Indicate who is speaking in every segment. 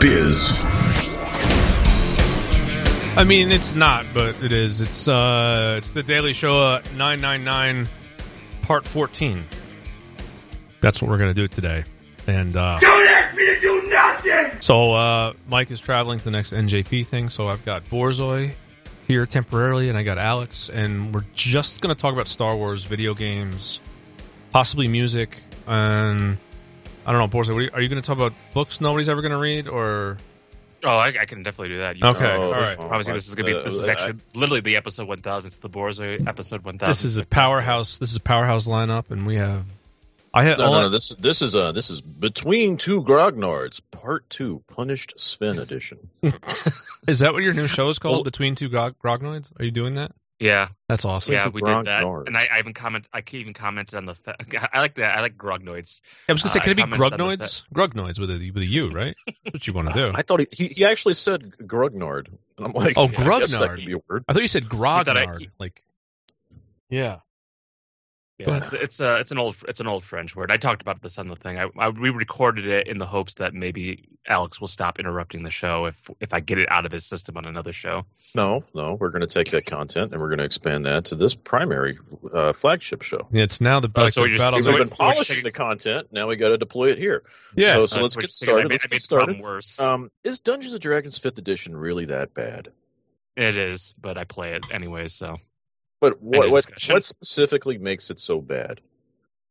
Speaker 1: therightstuff.biz.
Speaker 2: I mean, it's not, but it is. It's uh, it's the Daily Show uh, 999 Part 14. That's what we're gonna do today. And uh,
Speaker 3: Don't ask me to do nothing!
Speaker 2: so uh, Mike is traveling to the next NJP thing, so I've got Borzoi here temporarily, and I got Alex, and we're just gonna talk about Star Wars video games, possibly music, and I don't know, Borzoi. Are you, you gonna talk about books nobody's ever gonna read, or
Speaker 4: Oh, I, I can definitely do that. You
Speaker 2: Okay,
Speaker 4: know,
Speaker 2: all right.
Speaker 4: Obviously, this is gonna be this is actually literally the episode 1000. It's the Borzoi episode 1000.
Speaker 2: this is a powerhouse? This is a powerhouse lineup, and we have. I had
Speaker 5: No,
Speaker 2: all
Speaker 5: no,
Speaker 2: I-
Speaker 5: no. This this is uh this is between two grognards, part two, punished Sven edition.
Speaker 2: Is that what your new show is called?
Speaker 4: Well-
Speaker 2: Between two grog- grognoids? Are you doing that?
Speaker 4: Yeah,
Speaker 2: That's awesome.
Speaker 4: yeah,
Speaker 5: the
Speaker 4: we did that, and I, I even comment. I even commented on the. Fa- I like that. I like grognoids.
Speaker 2: I was gonna say,
Speaker 4: Uh,
Speaker 2: can it be
Speaker 4: I commented on
Speaker 2: grognoids? Grognoids with a with a U, right? That's what you want to do.
Speaker 5: I thought he, he he actually said grognard, and I'm like,
Speaker 2: Oh,
Speaker 5: I guess that
Speaker 2: grognard.
Speaker 5: could be a word.
Speaker 2: I thought you said
Speaker 4: thought I-
Speaker 2: grognard. Like, yeah.
Speaker 4: Yeah, it's it's a it's an old it's an old French word. I talked about this on the thing. I, I we recorded it in the hopes that maybe Alex will stop interrupting the show if if I get it out of his system on another show.
Speaker 5: No, no, we're going to take that content and we're going to expand that to this primary uh, flagship show.
Speaker 2: It's now the
Speaker 4: best.
Speaker 2: back
Speaker 4: so
Speaker 2: of.
Speaker 5: We've
Speaker 4: so
Speaker 5: been
Speaker 4: what- what
Speaker 5: polishing
Speaker 4: you're
Speaker 5: the content. Now we got to deploy it here.
Speaker 2: yeah.
Speaker 5: So, so
Speaker 4: Uh,
Speaker 5: let's get
Speaker 4: thing I
Speaker 5: started.
Speaker 4: made,
Speaker 5: Let's
Speaker 4: I made
Speaker 5: get started.
Speaker 4: worse.
Speaker 5: Um, is Dungeons and Dragons Fifth Edition really that bad?
Speaker 4: it is, but I play it anyway, So
Speaker 5: But what what, what specifically makes it so bad?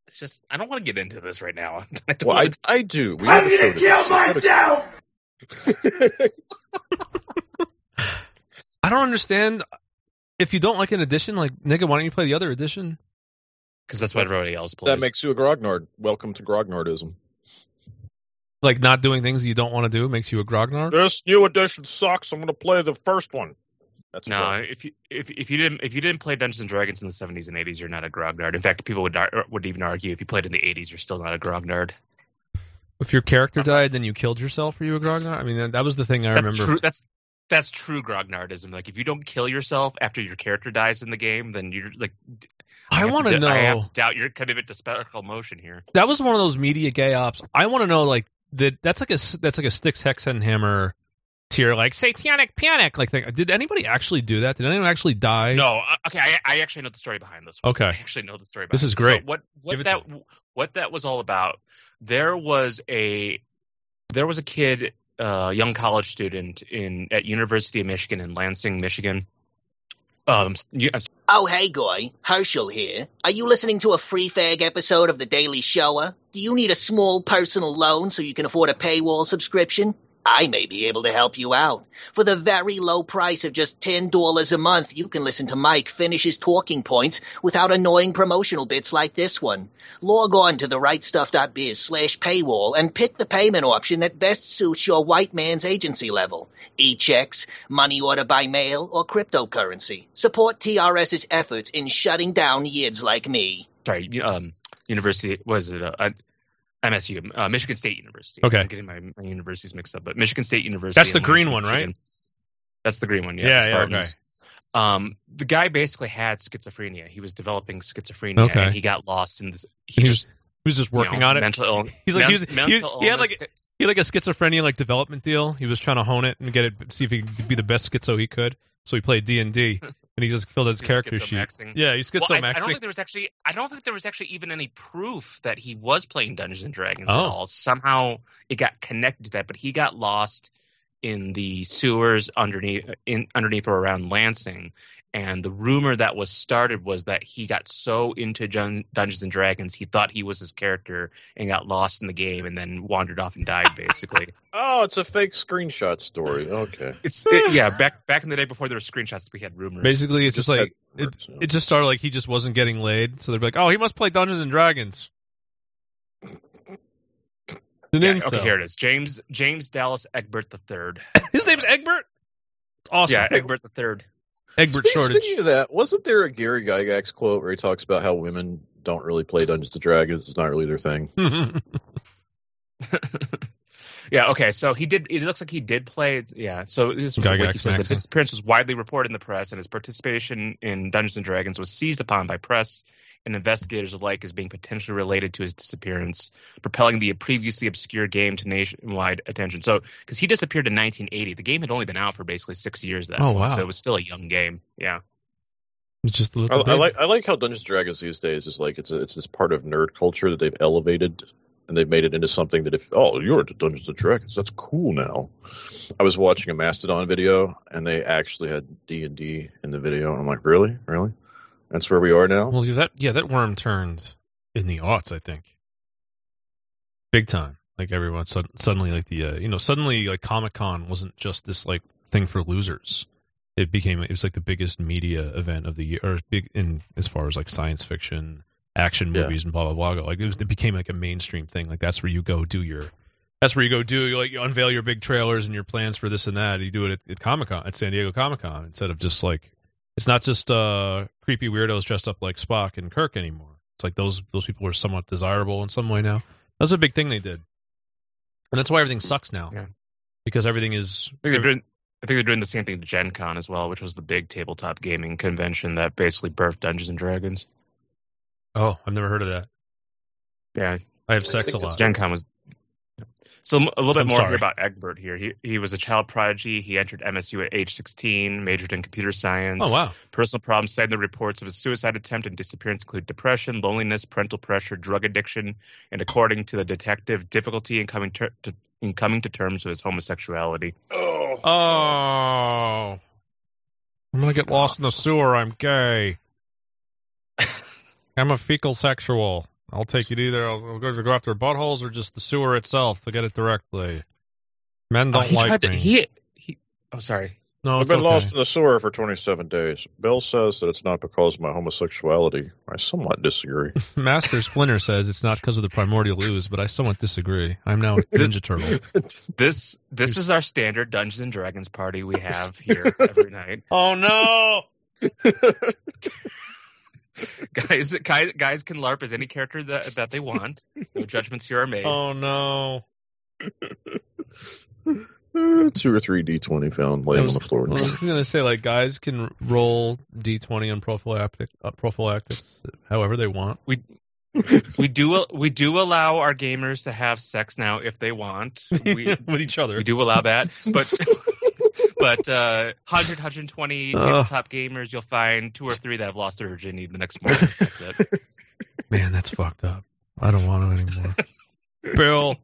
Speaker 4: it's just I don't want to get into this right now. I don't
Speaker 5: Well, I
Speaker 4: wanna-
Speaker 5: I do. We
Speaker 3: I'm
Speaker 5: have a show
Speaker 3: gonna kill
Speaker 5: do, so we gotta-
Speaker 3: myself!
Speaker 2: I don't understand. If you don't like an edition, like nigga, why don't you play the other edition?
Speaker 4: because that's what everybody else plays.
Speaker 5: that makes you a grognard. Welcome to grognardism.
Speaker 2: Like not doing things you don't want to do makes you a grognard.
Speaker 5: This new edition sucks. I'm going to play the first one. That's
Speaker 4: no.
Speaker 5: grognard.
Speaker 4: If you if if you didn't if you didn't play Dungeons and Dragons in the seventies and eighties, you're not a grognard. In fact, people would ar- would even argue if you played in the eighties, you're still not a grognard.
Speaker 2: If your character uh-huh. died, then you killed yourself. Were you a grognard? I mean, that, that was the thing I
Speaker 4: That's
Speaker 2: remember.
Speaker 4: true. That's that's true grognardism. Like if you don't kill yourself after your character dies in the game, then you're like.
Speaker 2: I
Speaker 4: have
Speaker 2: want to
Speaker 4: know. I have to doubt your commitment to spectacle motion here.
Speaker 2: That was one of those media gay ops. I want to know, like, that that's like a that's like a Styx Hexenhammer tier, like satanic panic, like thing. Did anybody actually do that? Did anyone actually die?
Speaker 4: No, uh, okay. I, I actually know the story behind this. One.
Speaker 2: Okay.
Speaker 4: I actually know the story. Behind
Speaker 2: This is great.
Speaker 4: So what what
Speaker 2: it
Speaker 4: that what that was all about? There was a there was a kid, uh, young college student in at University of Michigan in Lansing, Michigan. Um, you- I'm
Speaker 6: Oh, hey, guy. Herschel here. Are you listening to a free fag episode of The Daily Shower? Do you need a small personal loan so you can afford a paywall subscription? I may be able to help you out. For the very low price of just $10 a month, you can listen to Mike finish his talking points without annoying promotional bits like this one. Log on to therightstuff.biz slash paywall and pick the payment option that best suits your white man's agency level. E-checks, money order by mail, or cryptocurrency. Support TRS's efforts in shutting down yids like me.
Speaker 4: sorry, um, University was it uh, MSU, uh, Michigan State University.
Speaker 2: Okay.
Speaker 4: I'm getting my, my universities mixed up, but Michigan State University.
Speaker 2: That's the green one, right?
Speaker 4: That's the green one. Yeah.
Speaker 2: Yeah,
Speaker 4: the
Speaker 2: yeah,
Speaker 4: Spartans. Um, the guy basically had schizophrenia. He was developing schizophrenia,
Speaker 2: Okay.
Speaker 4: and he got lost in this. He
Speaker 2: He was
Speaker 4: just
Speaker 2: was just
Speaker 4: you
Speaker 2: working
Speaker 4: know,
Speaker 2: on it.
Speaker 4: Mental ill.
Speaker 2: He's like-
Speaker 4: men-
Speaker 2: he was- he- he had
Speaker 4: illness.
Speaker 2: like He had like a schizophrenia like development deal. He was trying to hone it and get it, see if he could be the best schizo he could. So he played D and D, and he just filled out his character sheet. Yeah, he's
Speaker 4: Well, I, I don't think there was actually. I don't think there was actually even any proof that he was playing Dungeons and Dragons
Speaker 2: Oh.
Speaker 4: at all. Somehow it got connected to that, but he got lost in the sewers underneath uh, in underneath or around Lansing. And the rumor that was started was that he got so into Dun- Dungeons and Dragons, he thought he was his character and got lost in the game, and then wandered off and died. Basically,
Speaker 5: Oh, it's a fake screenshot story. Okay.
Speaker 4: it's it, yeah. Back back in the day before there were screenshots, we had rumors.
Speaker 2: Basically, it's just,
Speaker 5: Just
Speaker 2: like
Speaker 5: had
Speaker 2: it,
Speaker 5: words, yeah.
Speaker 2: it just started like he just wasn't getting laid, so they're like, "Oh, he must play Dungeons and Dragons." An
Speaker 4: Yeah,
Speaker 2: incel.
Speaker 4: okay, here it is. James James Dallas Egbert III.
Speaker 2: His name's Egbert. Awesome.
Speaker 4: Yeah, Egbert III.
Speaker 2: Egbert
Speaker 5: Speaking-
Speaker 2: shortage.
Speaker 5: Speaking of that, wasn't there a Gary Gygax quote where he talks about how women don't really play Dungeons and Dragons? It's not really their thing.
Speaker 4: yeah. Okay. So he did. It looks like he did play. Yeah. So this is the
Speaker 2: Gygax
Speaker 4: says. The
Speaker 2: Maxim.
Speaker 4: disappearance was widely reported in the press, and his participation in Dungeons and Dragons was seized upon by press and investigators alike as being potentially related to his disappearance, propelling the previously obscure game to nationwide attention. So, because he disappeared in 1980, the game had only been out for basically six years. That
Speaker 2: Oh,
Speaker 4: point,
Speaker 2: wow.
Speaker 4: So it was still a young game. Yeah.
Speaker 2: it's just a
Speaker 5: I,
Speaker 2: little
Speaker 5: I like I like how Dungeons and Dragons these days is like it's a, it's this part of nerd culture that they've elevated and they've made it into something that if oh you're into Dungeons and Dragons that's cool now. I was watching a Mastodon video and they actually had D and D in the video and I'm like really really that's where we are now.
Speaker 2: Well, yeah, that yeah, that worm turned in the aughts, I think, big time. Like everyone sud- suddenly, like the uh, you know, suddenly like Comic Con wasn't just this like thing for losers. It became it was like the biggest media event of the year, or big in as far as like science fiction, action
Speaker 5: Yeah.
Speaker 2: movies, and blah blah blah. Like it, was, it became like a mainstream thing. Like that's where you go do your. That's where you go do you like you unveil your big trailers and your plans for this and that. You do it at, at Comic Con at San Diego Comic Con instead of just like it's not just uh creepy weirdos dressed up like Spock and Kirk anymore. It's like those those people are somewhat desirable in some way now. That's a big thing they did, and that's why everything sucks now.
Speaker 4: Yeah.
Speaker 2: Because everything is
Speaker 4: I think they're doing. I think they're doing the same thing with Gen Con as well, which was the big tabletop gaming convention that basically birthed Dungeons and Dragons.
Speaker 2: oh I've never heard of that.
Speaker 4: Yeah,
Speaker 2: I have sex a lot.
Speaker 4: Gen Con was. So a little bit
Speaker 2: I'm
Speaker 4: more
Speaker 2: sorry.
Speaker 4: here about Egbert here. He he was a child prodigy. He entered MSU at age 16, majored in computer science.
Speaker 2: Oh wow.
Speaker 4: Personal problems cited in the reports of his suicide attempt and disappearance include depression, loneliness, parental pressure, drug addiction, and according to the detective, difficulty in coming ter- to in coming to terms with his homosexuality.
Speaker 2: Oh. Oh. I'm gonna get lost in the sewer. I'm gay. I'm a fecal sexual. I'll take it either. I'll I'll go to go after buttholes or just the sewer itself to get it directly. Men
Speaker 4: Oh,
Speaker 2: don't
Speaker 4: he
Speaker 2: like
Speaker 4: tried
Speaker 2: me.
Speaker 4: to, he he. Oh, sorry.
Speaker 2: no,
Speaker 5: I've been
Speaker 2: okay.
Speaker 5: lost in the sewer for 27 days. Bill says that it's not because of my homosexuality. I somewhat disagree.
Speaker 2: Master Splinter says it's not because of the primordial ooze, but I somewhat disagree. I'm now a Ninja Turtle.
Speaker 4: This this is our standard Dungeons and Dragons party we have here every night.
Speaker 2: Oh no!
Speaker 4: Guys, guys, guys can LARP as any character that that they want. No judgments here are made.
Speaker 2: Oh no!
Speaker 5: Uh, two or three D20 found laying on the floor.
Speaker 2: I was gonna say like guys can roll d20 on prophylactic uh, prophylactics however they want.
Speaker 4: We we do we do allow our gamers to have sex now if they want. We
Speaker 2: with each other.
Speaker 4: we do allow that, but but uh, 100 120
Speaker 2: Ugh.
Speaker 4: tabletop gamers, you'll find two or three that have lost their virginity the next morning. That's it.
Speaker 2: Man, that's fucked up. I don't want it anymore. Bill.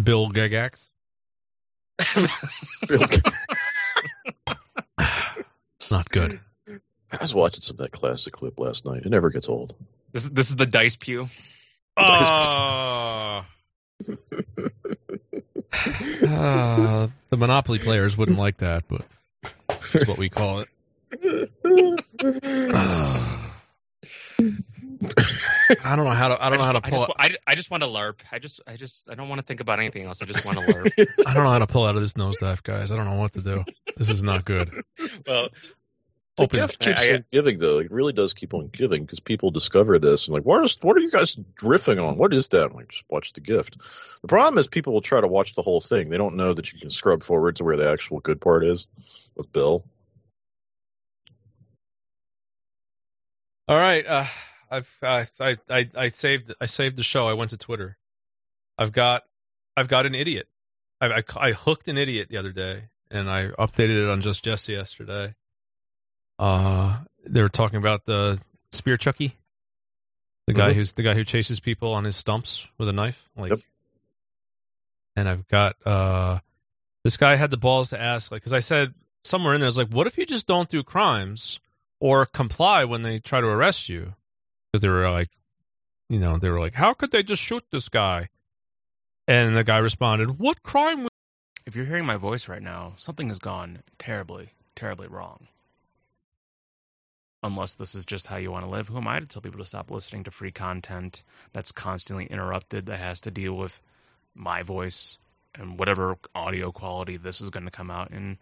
Speaker 2: Bill Gygax. Not good.
Speaker 5: I was watching some of that classic clip last night. It never gets old.
Speaker 4: This is this is the dice pew.
Speaker 2: Ah. Ah, the Monopoly players wouldn't like that, but that's what we call it. I don't know how to. I don't know how to
Speaker 4: I
Speaker 2: pull.
Speaker 4: just, I, I just want to LARP. I just I just I don't want to think about anything else. I just want to LARP.
Speaker 2: I don't know how to pull out of this nosedive, guys. I don't know what to do. This is not good.
Speaker 4: well,
Speaker 5: The
Speaker 2: Open-
Speaker 5: gift keeps
Speaker 4: I- I-
Speaker 5: on giving, though. It really does keep on giving because people discover this and like, what is what are you guys riffing on? What is that? I'm like, just watch the gift. The problem is people will try to watch the whole thing. They don't know that you can scrub forward to where the actual good part is with Bill.
Speaker 2: All right, uh, I've I, I I I saved I saved the show. I went to Twitter. I've got I've got an idiot. I, I I hooked an idiot the other day, and I updated it on Just Jesse yesterday. Uh, they were talking about the spear chucky, the guy
Speaker 5: Mhm.
Speaker 2: who's the guy who chases people on his stumps with a knife. Like,
Speaker 5: Yep.
Speaker 2: and I've got uh, this guy had the balls to ask, like, because I said somewhere in there, I was like, what if you just don't do crimes or comply when they try to arrest you? Because they were like, you know, they were like, how could they just shoot this guy? And the guy responded, what crime?
Speaker 7: If you're hearing my voice right now, something has gone terribly, terribly wrong. Unless this is just how you want to live, who am I to tell people to stop listening to free content that's constantly interrupted, that has to deal with my voice and whatever audio quality this is going to come out in?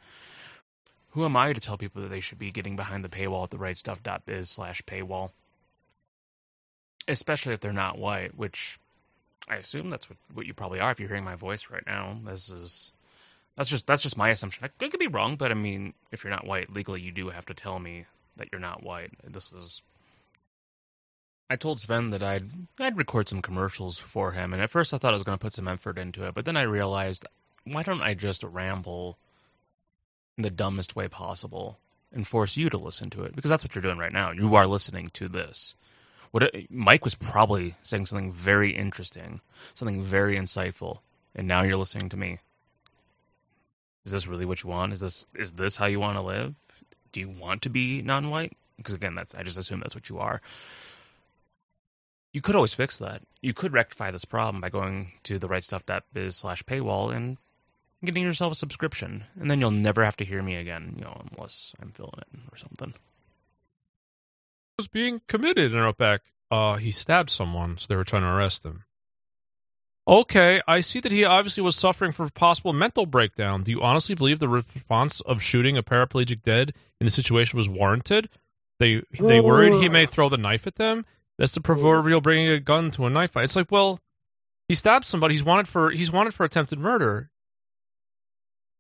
Speaker 7: Who am I to tell people that they should be getting behind the paywall at therightstuff.biz slash paywall? Especially if they're not white, which I assume that's what, what you probably are if you're hearing my voice right now. This is that's just that's just my assumption. I could be wrong, but I mean, if you're not white, legally you do have to tell me that you're not white. This is. I told Sven that I'd I'd record some commercials for him, and at first I thought I was going to put some effort into it, but then I realized, why don't I just ramble in the dumbest way possible and force you to listen to it? Because that's what you're doing right now. You are listening to this. What it, Mike was probably saying something very interesting, something very insightful, and now you're listening to me. Is this really what you want? Is this is this how you want to live? Do you want to be non-white? Because again, that's I just assume that's what you are. You could always fix that. You could rectify this problem by going to the rightstuff.biz slash paywall and getting yourself a subscription, and then you'll never have to hear me again, you know, unless I'm filling it or something.
Speaker 2: was being committed. in wrote uh, he stabbed someone, so they were trying to arrest him. Okay, I see that he obviously was suffering from possible mental breakdown. Do you honestly believe the response of shooting a paraplegic dead in the situation was warranted? They they worried he may throw the knife at them. That's the proverbial bringing a gun to a knife fight. It's like, well, he stabbed somebody. He's wanted for he's wanted for attempted murder.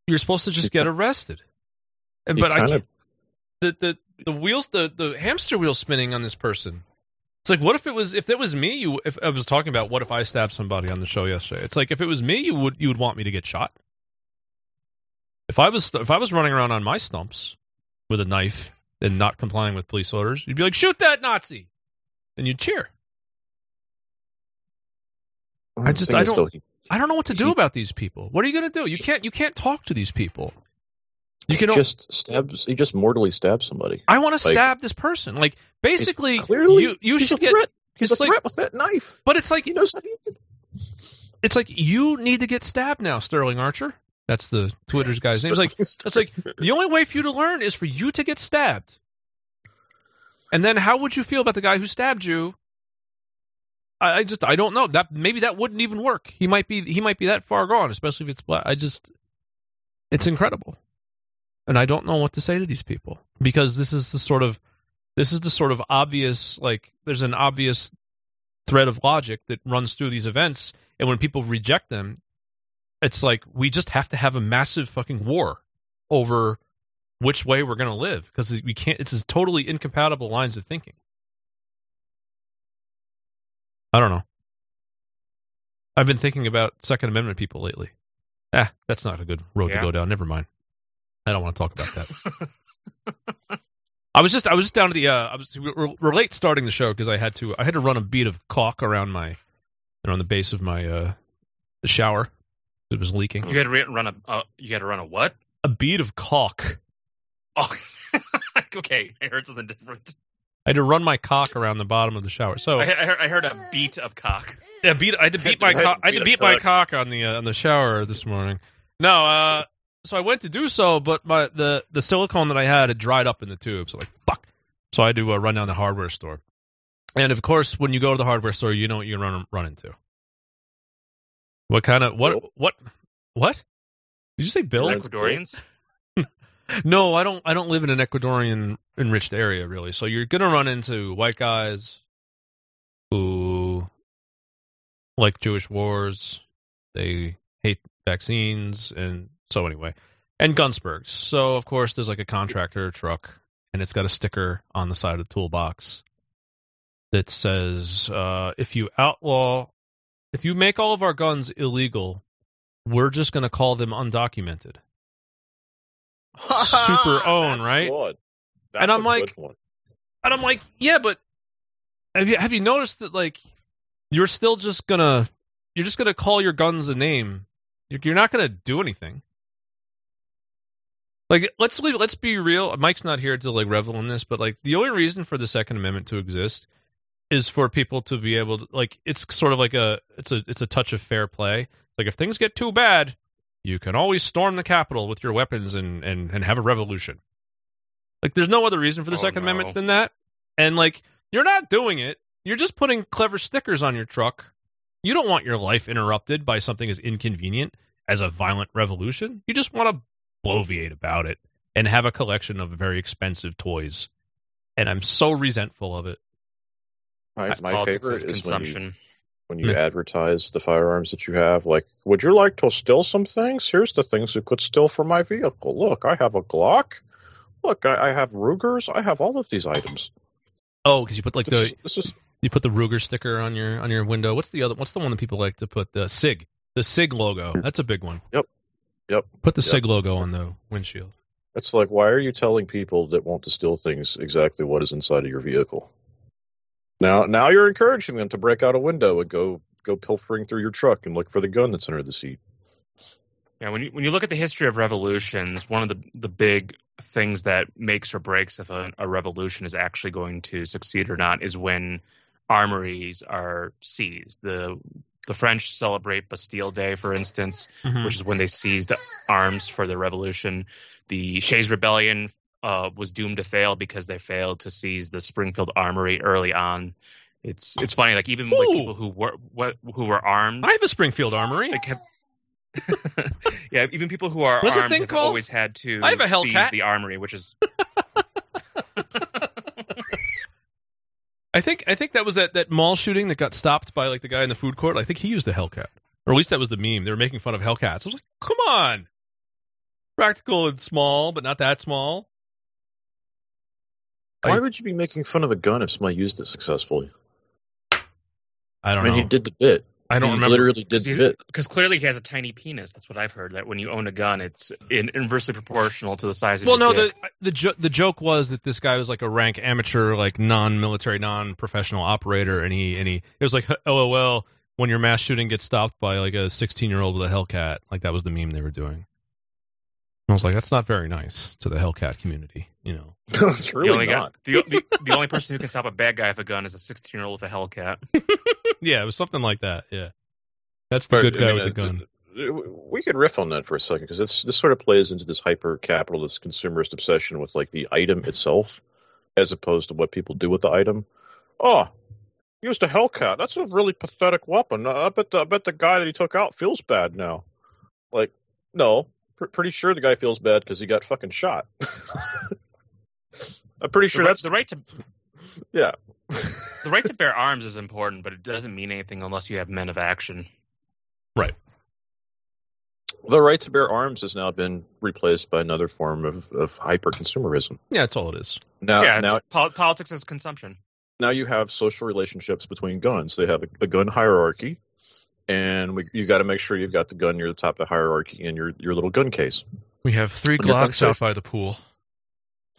Speaker 2: You're supposed to just get arrested. And but I can't,
Speaker 5: of-
Speaker 2: the the the wheels the the hamster wheel spinning on this person. It's like what if it was if it was me? You if I was talking about what if I stabbed somebody on the show yesterday? It's like if it was me, you would you would want me to get shot. If I was if I was running around on my stumps with a knife and not complying with police orders, you'd be like, shoot that Nazi, and you'd cheer. I just- I don't- I don't know what to do about these people. What are you going to do? You can't you can't talk to these people. You
Speaker 5: he
Speaker 2: can
Speaker 5: just stabs. He just mortally stabs somebody.
Speaker 2: I want to
Speaker 5: like-
Speaker 2: stab this person. Like basically,
Speaker 5: clearly,
Speaker 2: you you
Speaker 5: he's
Speaker 2: should
Speaker 5: a
Speaker 2: get.
Speaker 5: threat. He's a
Speaker 2: like-
Speaker 5: threat with that knife.
Speaker 2: But it's like
Speaker 5: you knows how to use it.
Speaker 2: it's like you need to get stabbed now, Sterling Archer. That's the Twitter's guy's name. It's like it's like the only way for you to learn is for you to get stabbed. And then how would you feel about the guy who stabbed you? I, I just I don't know. That maybe that wouldn't even work. He might be he might be that far gone, especially if it's black. I just it's incredible. And I don't know what to say to these people because this is the sort of this is the sort of obvious like there's an obvious thread of logic that runs through these events. And when people reject them it's like we just have to have a massive fucking war over which way we're going to live because we can't it's totally incompatible lines of thinking. I don't know. I've been thinking about second amendment people lately. Ah that's not a good road
Speaker 7: Yeah.
Speaker 2: to go down. Never mind i don't want to talk about that I was just I was just down to the uh I was we're, we're late starting the show because I had to I had to run a bead of caulk around my you know on the base of my uh the shower it was leaking
Speaker 7: You had to re- run a uh, you had to run a what?
Speaker 2: a bead of caulk
Speaker 7: Oh, okay. I heard something different.
Speaker 2: I had to run my cock around the bottom of the shower so
Speaker 7: I, I, heard, I heard a beat of cock.
Speaker 2: yeah beat I had to beat my
Speaker 5: I had to
Speaker 2: cock I had to
Speaker 5: beat
Speaker 2: my
Speaker 5: cock
Speaker 2: on the uh, on the shower this morning no uh so I went to do so but my the the silicone that I had had dried up in the tube so like fuck so I had to uh, run down the hardware store and of course when you go to the hardware store you know what you run run into what kind of what what what did you say Bill?
Speaker 5: Bill?
Speaker 7: Ecuadorians.
Speaker 2: No, I don't. I don't live in an Ecuadorian enriched area really. So you're gonna run into white guys who like Jewish wars. They hate vaccines, and so anyway, and Gunsbergs. So of course there's like a contractor truck, and it's got a sticker on the side of the toolbox that says, uh, "If you outlaw, if you make all of our guns illegal, we're just gonna call them undocumented." Super own,
Speaker 5: That's
Speaker 2: right?
Speaker 5: good. That's
Speaker 2: And I'm like- And I'm like, yeah, but have you have you noticed that like you're still just gonna you're just gonna call your guns a name, You're you're not going to do anything. Like let's leave, let's be real. Mike's not here to like revel in this, but like the only reason for the Second Amendment to exist is for people to be able to like it's sort of like a it's a it's a touch of fair play. Like if things get too bad, you can always storm the Capitol with your weapons and and and have a revolution. Like there's no other reason for the
Speaker 4: Oh,
Speaker 2: Second
Speaker 4: no.
Speaker 2: Amendment than that. And like you're not doing it. You're just putting clever stickers on your truck. You don't want your life interrupted by something as inconvenient as a violent revolution. You just want to bloviate about it and have a collection of very expensive toys. And I'm so resentful of it.
Speaker 5: My, my favorite
Speaker 4: is
Speaker 5: is when you,
Speaker 4: consumption.
Speaker 5: when you
Speaker 2: Yeah.
Speaker 5: advertise the firearms that you have. Like, would you like to steal some things? Here's the things you could steal from my vehicle. Look, I have a Glock. Look, I, I have Rugers. I have all of these items.
Speaker 2: Oh, because you put like
Speaker 5: This,
Speaker 2: the
Speaker 5: is, this is
Speaker 2: you put the Ruger sticker on your on your window. What's the other? What's the one that people like to put the Sig? The Sig logo. Hmm. That's a big one.
Speaker 5: Yep. Yep.
Speaker 2: Put the
Speaker 5: Yep.
Speaker 2: Sig logo on the windshield.
Speaker 5: it's like, why are you telling people that want to steal things exactly what is inside of your vehicle? Now, now you're encouraging them to break out a window and go go pilfering through your truck and look for the gun that's under the seat.
Speaker 4: Yeah, when you when you look at the history of revolutions, one of the the big things that makes or breaks if a, a revolution is actually going to succeed or not is when armories are seized. The the French celebrate Bastille Day, for instance,
Speaker 2: Mhm.
Speaker 4: which is when they seized arms for the revolution. The Shays Rebellion uh, was doomed to fail because they failed to seize the Springfield Armory early on. It's it's funny, like even like
Speaker 2: Ooh.
Speaker 4: people who were what, who were armed,
Speaker 2: I have a Springfield Armory.
Speaker 4: kept. yeah, even people who are
Speaker 2: What's
Speaker 4: armed have
Speaker 2: called?
Speaker 4: always had to
Speaker 2: I have a
Speaker 4: seize the armory, which is
Speaker 2: I think I think that was that, that mall shooting that got stopped by like the guy in the food court. I think he used the Hellcat, or at least that was the meme. They were making fun of Hellcats. I was like, come on, practical and small, but not that small.
Speaker 5: Why
Speaker 2: I-
Speaker 5: would you be making fun of a gun if somebody used it successfully?
Speaker 2: I don't I
Speaker 5: mean,
Speaker 2: know.
Speaker 5: he did the bit.
Speaker 2: I don't
Speaker 5: he
Speaker 2: remember.
Speaker 5: literally did the
Speaker 4: because clearly he has a tiny penis. That's what I've heard. That when you own a gun, it's in, inversely proportional to the size of
Speaker 2: Well,
Speaker 4: your
Speaker 2: no, the the jo- the joke was that this guy was like a rank amateur, like non-military, non-professional operator, and he and he it was like LOL when your mass shooting gets stopped by like a 16-year-old with a Hellcat. Like that was the meme they were doing. And I was like, that's not very nice to the Hellcat community, you know.
Speaker 5: it's
Speaker 4: the
Speaker 5: really
Speaker 4: only guy,
Speaker 5: not.
Speaker 4: the, the, the only person who can stop a bad guy with a gun is a 16 year old with a Hellcat.
Speaker 2: yeah, it was something like that. Yeah, that's the
Speaker 5: But,
Speaker 2: good guy
Speaker 5: I mean,
Speaker 2: with the
Speaker 5: uh,
Speaker 2: gun.
Speaker 5: We could riff on that for a second because this this sort of plays into this hyper capitalist consumerist obsession with like the item itself, as opposed to what people do with the item. Oh, used a Hellcat. That's a really pathetic weapon. I bet the I bet the guy that he took out feels bad now. Like, no, pr- pretty sure the guy feels bad because he got fucking shot. I'm pretty sure
Speaker 4: the, right,
Speaker 5: that's
Speaker 4: the right to
Speaker 5: yeah.
Speaker 4: the right to bear arms is important, but it doesn't mean anything unless you have men of action. Right.
Speaker 5: The right to bear arms has now been replaced by another form of, of hyper consumerism.
Speaker 2: Yeah, that's all it is.
Speaker 5: Now,
Speaker 4: yeah,
Speaker 5: now,
Speaker 4: pol- politics is consumption.
Speaker 5: now you have social relationships between guns. They have a, a gun hierarchy, and we, you got to make sure you've got the gun near the top of the hierarchy in your, your little gun case.
Speaker 2: We have three
Speaker 5: When
Speaker 2: Glocks out by the pool.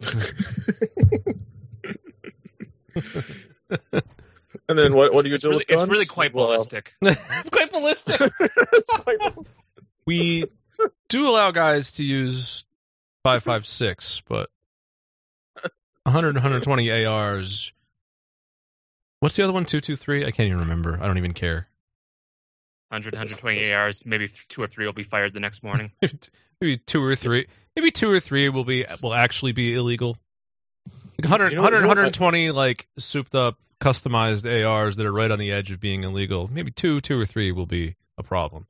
Speaker 5: and then what, what do you
Speaker 4: it's
Speaker 5: do
Speaker 4: really,
Speaker 5: with
Speaker 4: it's really quite
Speaker 5: Well,
Speaker 4: ballistic.
Speaker 2: Quite ballistic.
Speaker 5: it's quite-
Speaker 2: we do allow guys to use 556 but 100 120 ars what's the other one 223 i can't even remember i don't even care
Speaker 4: 100, 120 ARs, maybe two or three will be fired the next morning.
Speaker 2: maybe two or three maybe two or three will be will actually be illegal like 100,
Speaker 5: You know-
Speaker 2: 100
Speaker 5: you know
Speaker 2: 120 like souped up customized ars that are right on the edge of being illegal maybe two two or three will be a problem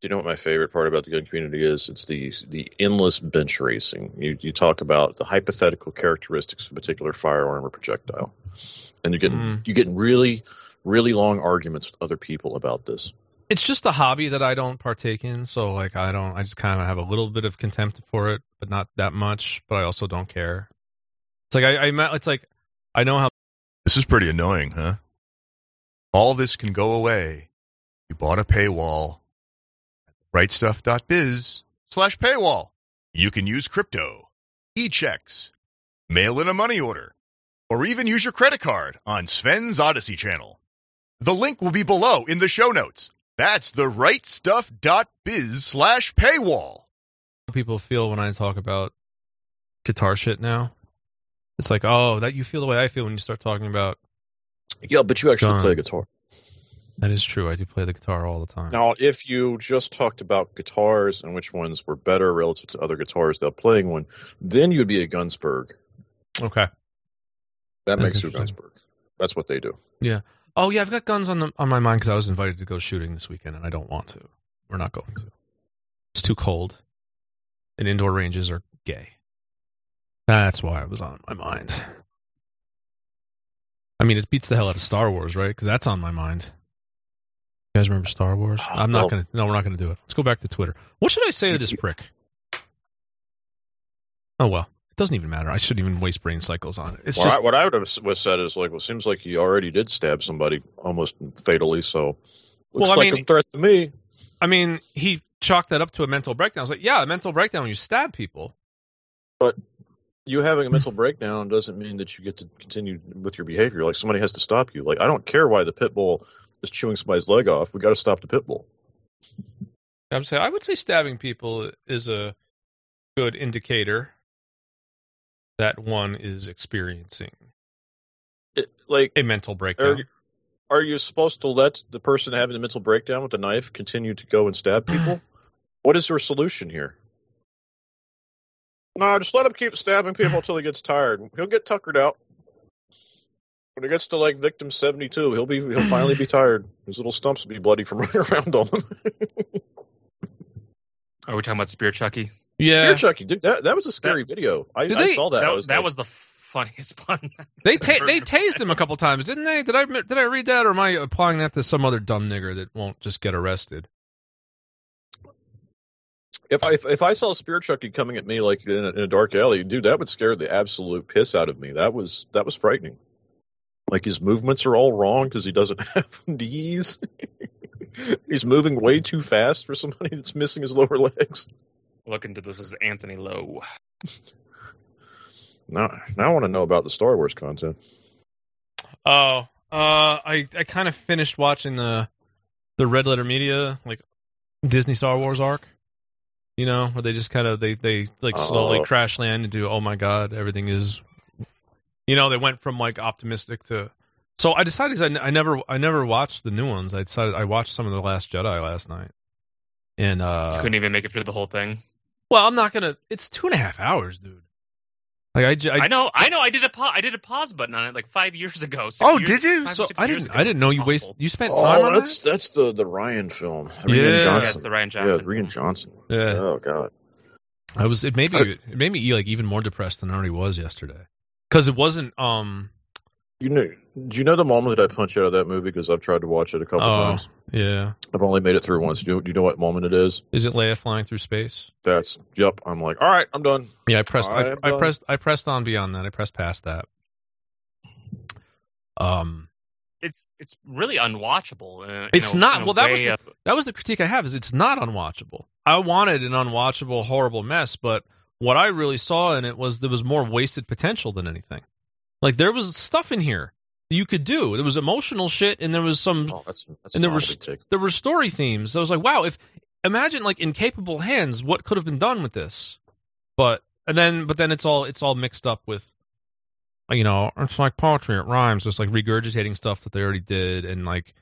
Speaker 5: Do you know what my favorite part about the gun community is? It's the the endless bench racing. You you talk about the hypothetical characteristics of a particular firearm or projectile, and you get
Speaker 2: Mm.
Speaker 5: you get really really long arguments with other people about this.
Speaker 2: it's just a hobby that I don't partake in. So like I don't, I just kind of have a little bit of contempt for it, but not that much. But I also don't care. It's like I, I met. It's like I know how.
Speaker 8: This is pretty annoying, huh? All this can go away. You bought a paywall at rightstuff.biz slash paywall. You can use crypto, e-checks, mail in a money order, or even use your credit card on Sven's Odysee channel. The link will be below in the show notes. That's the rightstuff.biz slash paywall.
Speaker 2: People feel when I talk about guitar shit now. It's like, oh, that you feel the way I feel when you start talking about.
Speaker 5: Yeah, but you actually
Speaker 2: Guns.
Speaker 5: play guitar.
Speaker 2: That is true. I do play the guitar all the time.
Speaker 5: Now, if you just talked about guitars and which ones were better relative to other guitars without playing one, then you'd be a Gunsberg.
Speaker 2: Okay.
Speaker 5: That
Speaker 2: That's
Speaker 5: makes you a
Speaker 2: interesting.
Speaker 5: Gunsberg. That's what they do.
Speaker 2: Oh yeah, I've got guns on the, on my mind because I was invited to go shooting this weekend, and I don't want to. We're not going to. It's too cold, and indoor ranges are gay. That's why it was on my mind. I mean, it beats the hell out of Star Wars, right? Because that's on my mind. You guys remember Star Wars? Oh, I'm not
Speaker 5: no.
Speaker 2: gonna. No, we're not gonna do it. Let's go back to Twitter. What should I say to this prick? Oh well, doesn't even matter. I shouldn't even waste brain cycles on it. It's
Speaker 5: Well,
Speaker 2: just
Speaker 5: I, what I would have was said is like, well, it seems like he already did stab somebody almost fatally, so looks
Speaker 2: Well, I
Speaker 5: like
Speaker 2: mean-
Speaker 5: a threat to me.
Speaker 2: I mean, he chalked that up to a mental breakdown. I was like, yeah, a mental breakdown when you stab people.
Speaker 5: But you having a mental breakdown doesn't mean that you get to continue with your behavior. Like somebody has to stop you. Like I don't care why the pit bull is chewing somebody's leg off. We got to stop the pit bull.
Speaker 2: I'm saying I would say stabbing people is a good indicator that one is experiencing
Speaker 5: It, like,
Speaker 2: a mental
Speaker 5: are,
Speaker 2: breakdown.
Speaker 5: are you supposed to let the person having the mental breakdown with the knife continue to go and stab people? what is your solution here? No, just let him keep stabbing people until he gets tired. He'll get tuckered out. When it gets to like victim seventy two, he'll be he'll finally be tired. His little stumps will be bloody from running around on him.
Speaker 4: Are we talking about Spear Chucky?
Speaker 2: Yeah,
Speaker 5: Spear Chucky, dude, that that was a scary video. I,
Speaker 2: Did
Speaker 5: I
Speaker 2: they-
Speaker 5: saw that.
Speaker 4: That,
Speaker 5: I
Speaker 4: was,
Speaker 5: like,
Speaker 4: was the funniest pun.
Speaker 2: they ta- they tased him a couple times, didn't they? Did I did I read that, or am I applying that to some other dumb nigger that won't just get arrested?
Speaker 5: If I if, if I saw Spear Chucky coming at me like in a, in a dark alley, dude, that would scare the absolute piss out of me. That was that was frightening. Like his movements are all wrong because he doesn't have knees. He's moving way too fast for somebody that's missing his lower legs.
Speaker 4: Look into this is Anthony Lowe.
Speaker 5: Now, now I want to know about the Star Wars content.
Speaker 2: Oh, uh, I I kind of finished watching the the Red Letter Media like Disney Star Wars arc. You know, where they just kind of they they like slowly
Speaker 5: Oh.
Speaker 2: crash land into oh my god, everything is. You know, they went from like optimistic to. So I decided 'cause I, n- I never I never watched the new ones. I decided I watched some of the Last Jedi last night, and uh,
Speaker 4: Couldn't even make it through the whole thing.
Speaker 2: Well, I'm not gonna. It's two and a half hours, dude. Like I, j- I-
Speaker 4: I, know, I know. I did a pa- I did a pause button on it like five years ago. six
Speaker 2: oh,
Speaker 4: years-
Speaker 2: did you?
Speaker 4: five
Speaker 2: So
Speaker 4: six
Speaker 2: I
Speaker 4: years
Speaker 2: didn't.
Speaker 4: ago.
Speaker 2: I didn't know you waste. You spent time
Speaker 5: Oh,
Speaker 2: on
Speaker 5: that's
Speaker 2: that.
Speaker 5: that's the the Rian film.
Speaker 2: Yeah.
Speaker 5: Rian
Speaker 2: Yeah,
Speaker 5: Johnson.
Speaker 4: it's the Rian Johnson
Speaker 5: Yeah, Rian. Johnson.
Speaker 2: Yeah.
Speaker 5: Oh god.
Speaker 2: I was. It made me. It made me like even more depressed than I already was yesterday. Because it wasn't. Um.
Speaker 5: You know, do you know the moment that I punch out of that movie? Because I've tried to watch it a couple
Speaker 2: Oh,
Speaker 5: times.
Speaker 2: yeah.
Speaker 5: I've only made it through once. Do you, do you know what moment it is?
Speaker 2: Is it Leia flying through space?
Speaker 5: That's yep. I'm like, all right, I'm done.
Speaker 2: Yeah, I pressed.
Speaker 5: I
Speaker 2: I, I
Speaker 5: done.
Speaker 2: pressed. I pressed on beyond that. I pressed past that. Um.
Speaker 4: It's it's really unwatchable. Uh,
Speaker 2: It's
Speaker 4: a-
Speaker 2: not- well, that was the-
Speaker 4: of-
Speaker 2: That was the critique I have. Is it's not unwatchable. I wanted an unwatchable, horrible mess, but what I really saw in it was there was more wasted potential than anything. Like there was stuff in here you could do. There was emotional shit, and there was some
Speaker 5: Oh, that's, that's
Speaker 2: And there were st- there were story themes. I was like, wow, if imagine like incapable hands, what could have been done with this? But and then but then it's all it's all mixed up with you know, it's like poetry, it rhymes, It's like regurgitating stuff that they already did and like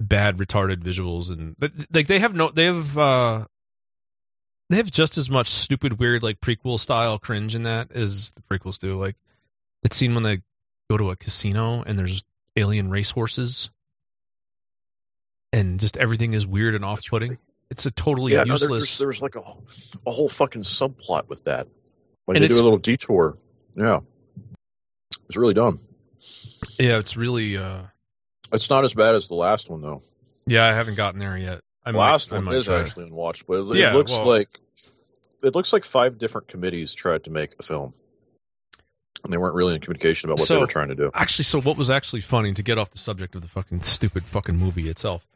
Speaker 2: bad retarded visuals and but like they have no they have uh they have just as much stupid weird like prequel style cringe in that as the prequels do. Like that scene when they go to a casino and there's alien racehorses and just everything is weird and off putting. It's a totally
Speaker 5: Yeah, no, there,
Speaker 2: useless.
Speaker 5: there's, there's like a, a whole fucking subplot with that. When
Speaker 2: And
Speaker 5: they do a little detour. Yeah. It's really dumb.
Speaker 2: yeah, it's really. uh
Speaker 5: It's not as bad as the last one though.
Speaker 2: Yeah, I haven't gotten there yet. I
Speaker 5: The
Speaker 2: might,
Speaker 5: last
Speaker 2: I
Speaker 5: one is
Speaker 2: try.
Speaker 5: actually unwatchable. It,
Speaker 2: Yeah,
Speaker 5: it looks
Speaker 2: well-
Speaker 5: like it looks like five different committees tried to make a film, and they weren't really in communication about what
Speaker 2: So-
Speaker 5: they were trying to do.
Speaker 2: Actually, so what was actually funny to get off the subject of the fucking stupid fucking movie itself?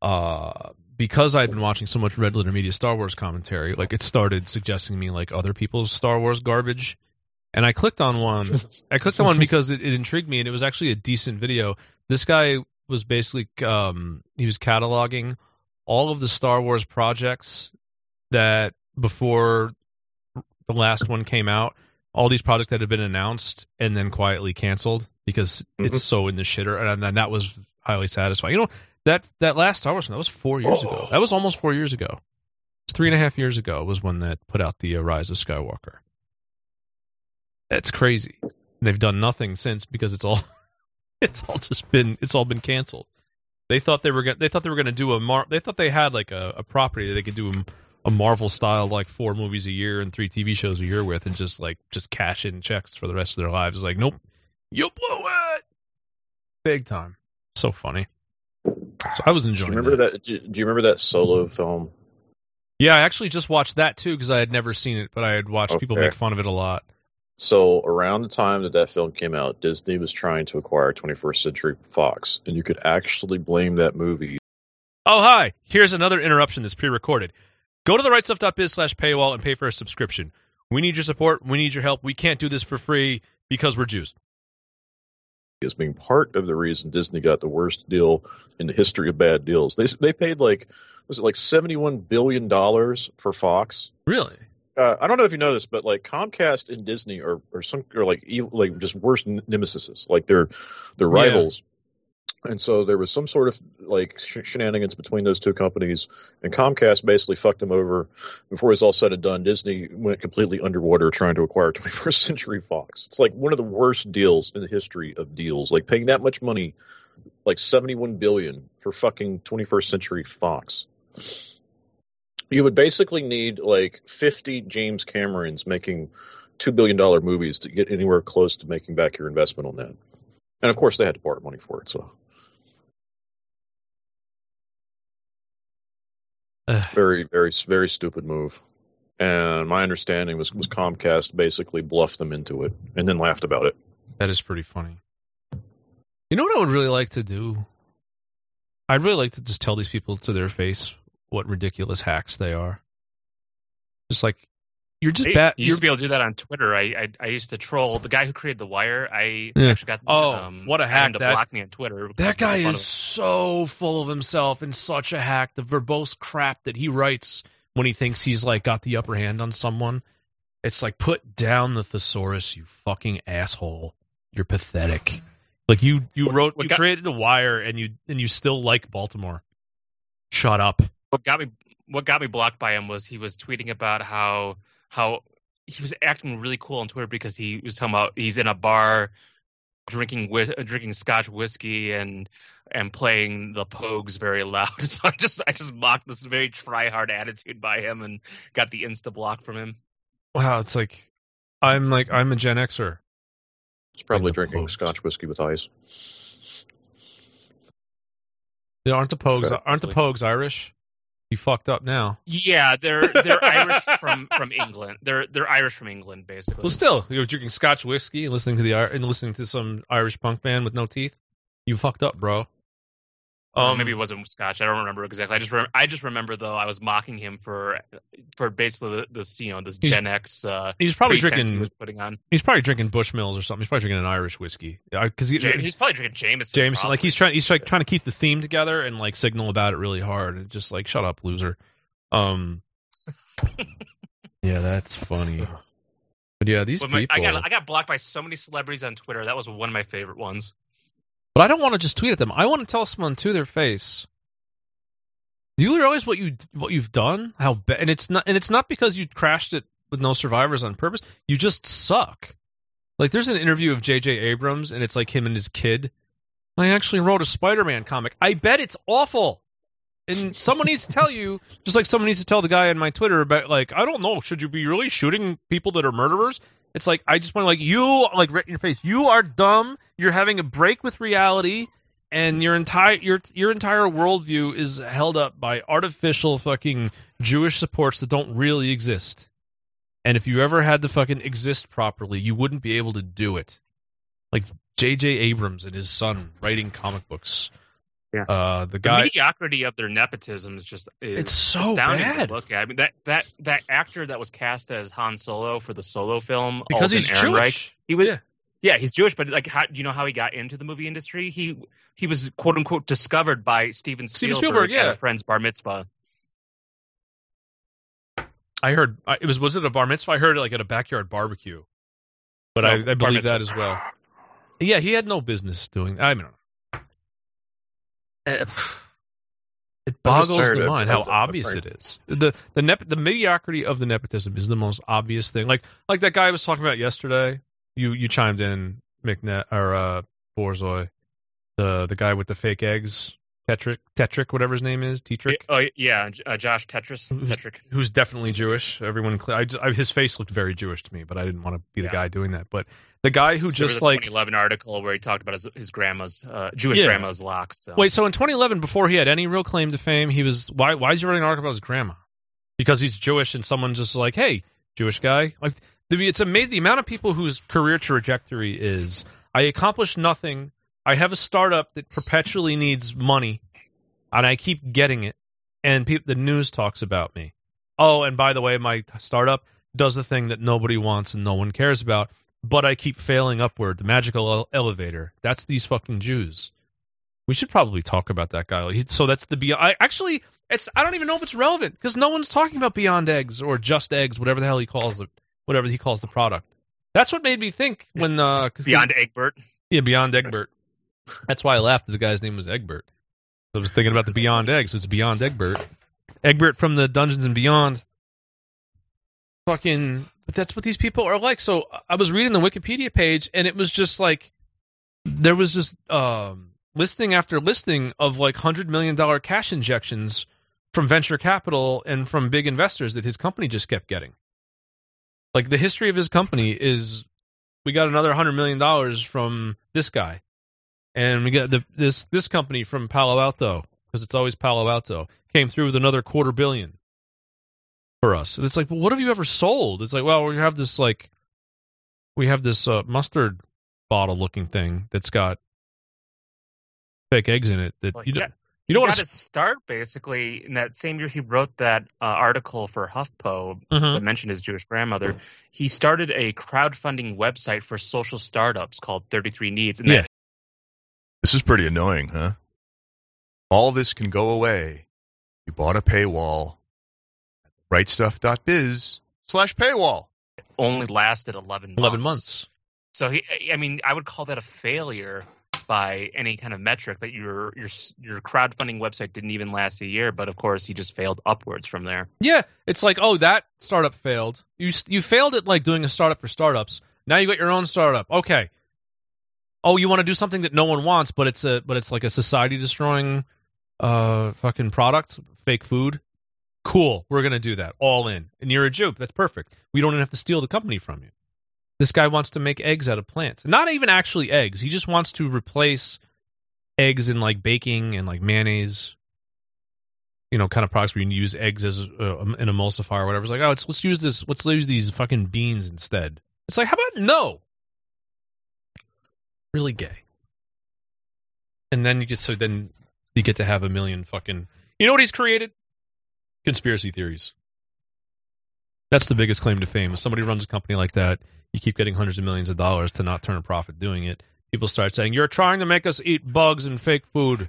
Speaker 2: Uh, because I'd been watching so much Red Letter Media Star Wars commentary, like it started suggesting me like other people's Star Wars garbage, and I clicked on one. I clicked on one because it, it intrigued me, and it was actually a decent video. This guy was basically um, he was cataloging all of the Star Wars projects that before the last one came out, all these projects that had been announced and then quietly canceled because
Speaker 5: Mhm.
Speaker 2: it's so in the shitter, and then that was highly satisfying. You know that that last Star Wars one that was four years ago.
Speaker 5: Oh.
Speaker 2: That was almost four years ago. It's three and a half years ago was when that put out the uh, Rise of Skywalker. That's crazy. They've done nothing since because it's all it's all just been it's all been canceled. They thought they were gonna they thought they were gonna do a mar they thought they had like a, a property that they could do a, a Marvel style like four movies a year and three TV shows a year with and just like just cash in checks for the rest of their lives. It's like nope, you blew it big time. So funny. So I was
Speaker 5: Do
Speaker 2: enjoying.
Speaker 5: you remember
Speaker 2: that.
Speaker 5: that? Do do you remember that solo film?
Speaker 2: Yeah, I actually just watched that too because I had never seen it, but I had watched people make fun of it a lot.
Speaker 5: So around the time that that film came out, Disney was trying to acquire 21st Century Fox, and you could actually blame that movie.
Speaker 2: Oh, hi. Here's another interruption that's pre-recorded. Go to the rightstuff.biz slash paywall and pay for a subscription. We need your support. We need your help. We can't do this for free because we're Jews.
Speaker 5: as being part of the reason Disney got the worst deal in the history of bad deals. They they paid like was it like 71 billion dollars for Fox?
Speaker 2: Really?
Speaker 5: Uh, I don't know if you know this, but like Comcast and Disney are, are some are like evil, like just worse nemesis. Like they're they're
Speaker 2: Yeah.
Speaker 5: And so there was some sort of like sh- shenanigans between those two companies, and Comcast basically fucked them over. Before it was all said and done, Disney went completely underwater trying to acquire 21st Century Fox. It's like one of the worst deals in the history of deals. Like paying that much money, like 71 billion for fucking 21st Century Fox. You would basically need like 50 James Camerons making two billion dollar movies to get anywhere close to making back your investment on that. And of course, they had to borrow money for it. So very, very, very stupid move. And my understanding was was Comcast basically bluffed them into it and then laughed about it.
Speaker 2: That is pretty funny. You know what I would really like to do? I'd really like to just tell these people to their face what ridiculous hacks they are. Just like you're just
Speaker 4: Hey,
Speaker 2: bad.
Speaker 4: you used to be able to do that on Twitter. I, I I used to troll the guy who created the Wire. I
Speaker 2: Yeah.
Speaker 4: actually got
Speaker 2: Oh,
Speaker 4: um,
Speaker 2: what a hack
Speaker 4: to block me on Twitter.
Speaker 2: that guy is
Speaker 4: of
Speaker 2: so full of himself and such a hack. The verbose crap that he writes when he thinks he's like got the upper hand on someone. It's like put down the thesaurus, you fucking asshole. You're pathetic. Like you you
Speaker 4: What-
Speaker 2: wrote
Speaker 4: what
Speaker 2: you
Speaker 4: got-
Speaker 2: created a wire and you and you still like Baltimore. Shut up.
Speaker 4: what got me what got me blocked by him was he was tweeting about how how he was acting really cool on Twitter because he was talking about he's in a bar drinking whis- uh, drinking Scotch whiskey and and playing the Pogues very loud. So I just I just mocked this very try hard attitude by him and got the insta block from him.
Speaker 2: Wow, it's like I'm like I'm a Gen Xer.
Speaker 5: It's probably
Speaker 2: Like
Speaker 5: drinking
Speaker 2: Pogues.
Speaker 5: Scotch whiskey with ice.
Speaker 2: They aren't the Pogues aren't the Pogues Irish? You fucked up now.
Speaker 4: Yeah, they're they're Irish from from England. They're they're Irish from England basically.
Speaker 2: Well, still, you're drinking Scotch whiskey and listening to the Ir- and listening to some Irish punk band with no teeth. You fucked up, bro. Um,
Speaker 4: maybe it wasn't Scotch. I don't remember exactly. I just rem- I just remember though I was mocking him for for basically this you know this
Speaker 2: He's-
Speaker 4: Gen X uh,
Speaker 2: he's probably
Speaker 4: pretense he was putting on.
Speaker 2: He's probably drinking Bushmills or something. He's probably drinking an Irish whiskey because he,
Speaker 4: Ja- he's probably drinking Jameson.
Speaker 2: Jameson, like he's trying, he's like trying to keep the theme together and like signal about it really hard. And just like, shut up, loser. Um, yeah, that's funny. But yeah, these
Speaker 4: my,
Speaker 2: people.
Speaker 4: I got I got blocked by so many celebrities on Twitter. That was one of my favorite ones.
Speaker 2: But I don't want to just tweet at them. I want to tell someone to their face. Do you realize what you what you've done? How ba- and it's not and it's not because you crashed it with no survivors on purpose. You just suck. Like there's an interview of J.J. Abrams and it's like him and his kid. I actually wrote a Spider-Man comic. I bet it's awful. And someone needs to tell you, just like someone needs to tell the guy on my Twitter about like, I don't know, should you be really shooting people that are murderers? It's like I just want to like you like right in your face. You are dumb. You're having a break with reality, and your entire your your entire worldview is held up by artificial fucking Jewish supports that don't really exist. And if you ever had to fucking exist properly, you wouldn't be able to do it. Like J.J. Abrams and his son writing comic books.
Speaker 4: Yeah.
Speaker 2: Uh, the
Speaker 4: The mediocrity of their nepotism is just is
Speaker 2: It's so
Speaker 4: astounding
Speaker 2: bad.
Speaker 4: to look at. I mean that that that actor that was cast as Han Solo for the Solo film,
Speaker 2: because
Speaker 4: Alden
Speaker 2: he's
Speaker 4: Ehrenreich,
Speaker 2: Jewish.
Speaker 4: he was
Speaker 2: Yeah.
Speaker 4: Yeah, he's Jewish, but like, how do you know how he got into the movie industry? He he was quote unquote discovered by Steven
Speaker 2: Steven
Speaker 4: Spielberg,
Speaker 2: Spielberg, yeah.
Speaker 4: at a friend's bar mitzvah.
Speaker 2: I heard I, it was was it a bar mitzvah? I heard it like at a backyard barbecue, but
Speaker 4: No,
Speaker 2: I, I believe that as well. Yeah, he had no business doing. I mean, eh, it
Speaker 5: I'm
Speaker 2: boggles the mind how obvious it is. The the nep- the mediocrity of the nepotism is the most obvious thing. Like like that guy I was talking about yesterday. You you chimed in, McNet or uh, Borzoi, the the guy with the fake eggs, Tetrick Tetrick, whatever his name is, Tetrick.
Speaker 4: Oh yeah, uh, Josh Tetris. Tetrick.
Speaker 2: who's definitely Jewish. Everyone, I, just- I, his face looked very Jewish to me, but I didn't want to be the
Speaker 4: Yeah.
Speaker 2: guy doing that. But the guy who
Speaker 4: There was
Speaker 2: just like
Speaker 4: 2011 article where he talked about his, his grandma's uh, Jewish
Speaker 2: Yeah.
Speaker 4: grandma's locks. So.
Speaker 2: wait, so in 2011, before he had any real claim to fame, he was why? Why is he writing an article about his grandma? Because he's Jewish, and someone just like, hey, Jewish guy. Like, the, it's amazing the amount of people whose career trajectory is I accomplished nothing. I have a startup that perpetually needs money, and I keep getting it, and pe- the news talks about me. Oh, and by the way, my startup does the thing that nobody wants and no one cares about, but I keep failing upward. The magical ele- elevator. That's these fucking Jews. We should probably talk about that guy. He, so that's the beyond. I actually, it's I don't even know if it's relevant because no one's talking about Beyond Eggs or Just Eggs, whatever the hell he calls it, whatever he calls the product. That's what made me think when uh,
Speaker 4: Beyond Eggbert.
Speaker 2: yeah, Beyond Eggbert. That's why I laughed. The guy's name was Egbert. I was thinking about the Beyond Egg, so it's Beyond Eggbert. Egbert from the Dungeons and Beyond. Fucking, but that's what these people are like. So I was reading the Wikipedia page, and it was just like there was just um, listing after listing of like hundred million dollar cash injections from venture capital and from big investors that his company just kept getting. Like the history of his company is we got another hundred million dollars from this guy, and we got the, this this company from Palo Alto because it's always Palo Alto came through with another quarter billion for us. And it's like, well, what have you ever sold? It's like, well, we have this like we have this uh, mustard bottle looking thing that's got fake eggs in it that
Speaker 4: Well,
Speaker 2: you don't
Speaker 4: got-
Speaker 2: you don't
Speaker 4: he
Speaker 2: want
Speaker 4: got
Speaker 2: to.
Speaker 4: start basically in that same year he wrote that uh, article for HuffPo
Speaker 2: Mhm.
Speaker 4: that mentioned his Jewish grandmother. He started a crowdfunding website for social startups called 33 Needs, and
Speaker 2: Yeah.
Speaker 4: That
Speaker 8: This is pretty annoying, huh? All this can go away. You bought a paywall. at Rightstuff.biz slash paywall.
Speaker 4: only lasted 11 months.
Speaker 2: Eleven months.
Speaker 4: So he, I mean, I would call that a failure by any kind of metric that your your your crowdfunding website didn't even last a year. But of course, he just failed upwards from there.
Speaker 2: Yeah, it's like, oh, that startup failed. You you failed at like doing a startup for startups. Now you got your own startup. Okay. Oh, you want to do something that no one wants, but it's a but it's like a society destroying uh fucking product, fake food. Cool, we're gonna do that. All in. And you're a Jew. That's perfect. We don't even have to steal the company from you. This guy wants to make eggs out of plants. Not even actually eggs. He just wants to replace eggs in like baking and like mayonnaise you know, kind of products where you can use eggs as uh, an emulsifier or whatever. It's like, oh, let's let's use this. Let's use these fucking beans instead. It's like, how about no? Really gay. And then you get so then you get to have a million fucking. You know what he's created? Conspiracy theories. That's the biggest claim to fame. If somebody runs a company like that, you keep getting hundreds of millions of dollars to not turn a profit doing it. People start saying, "You're trying to make us eat bugs and fake food."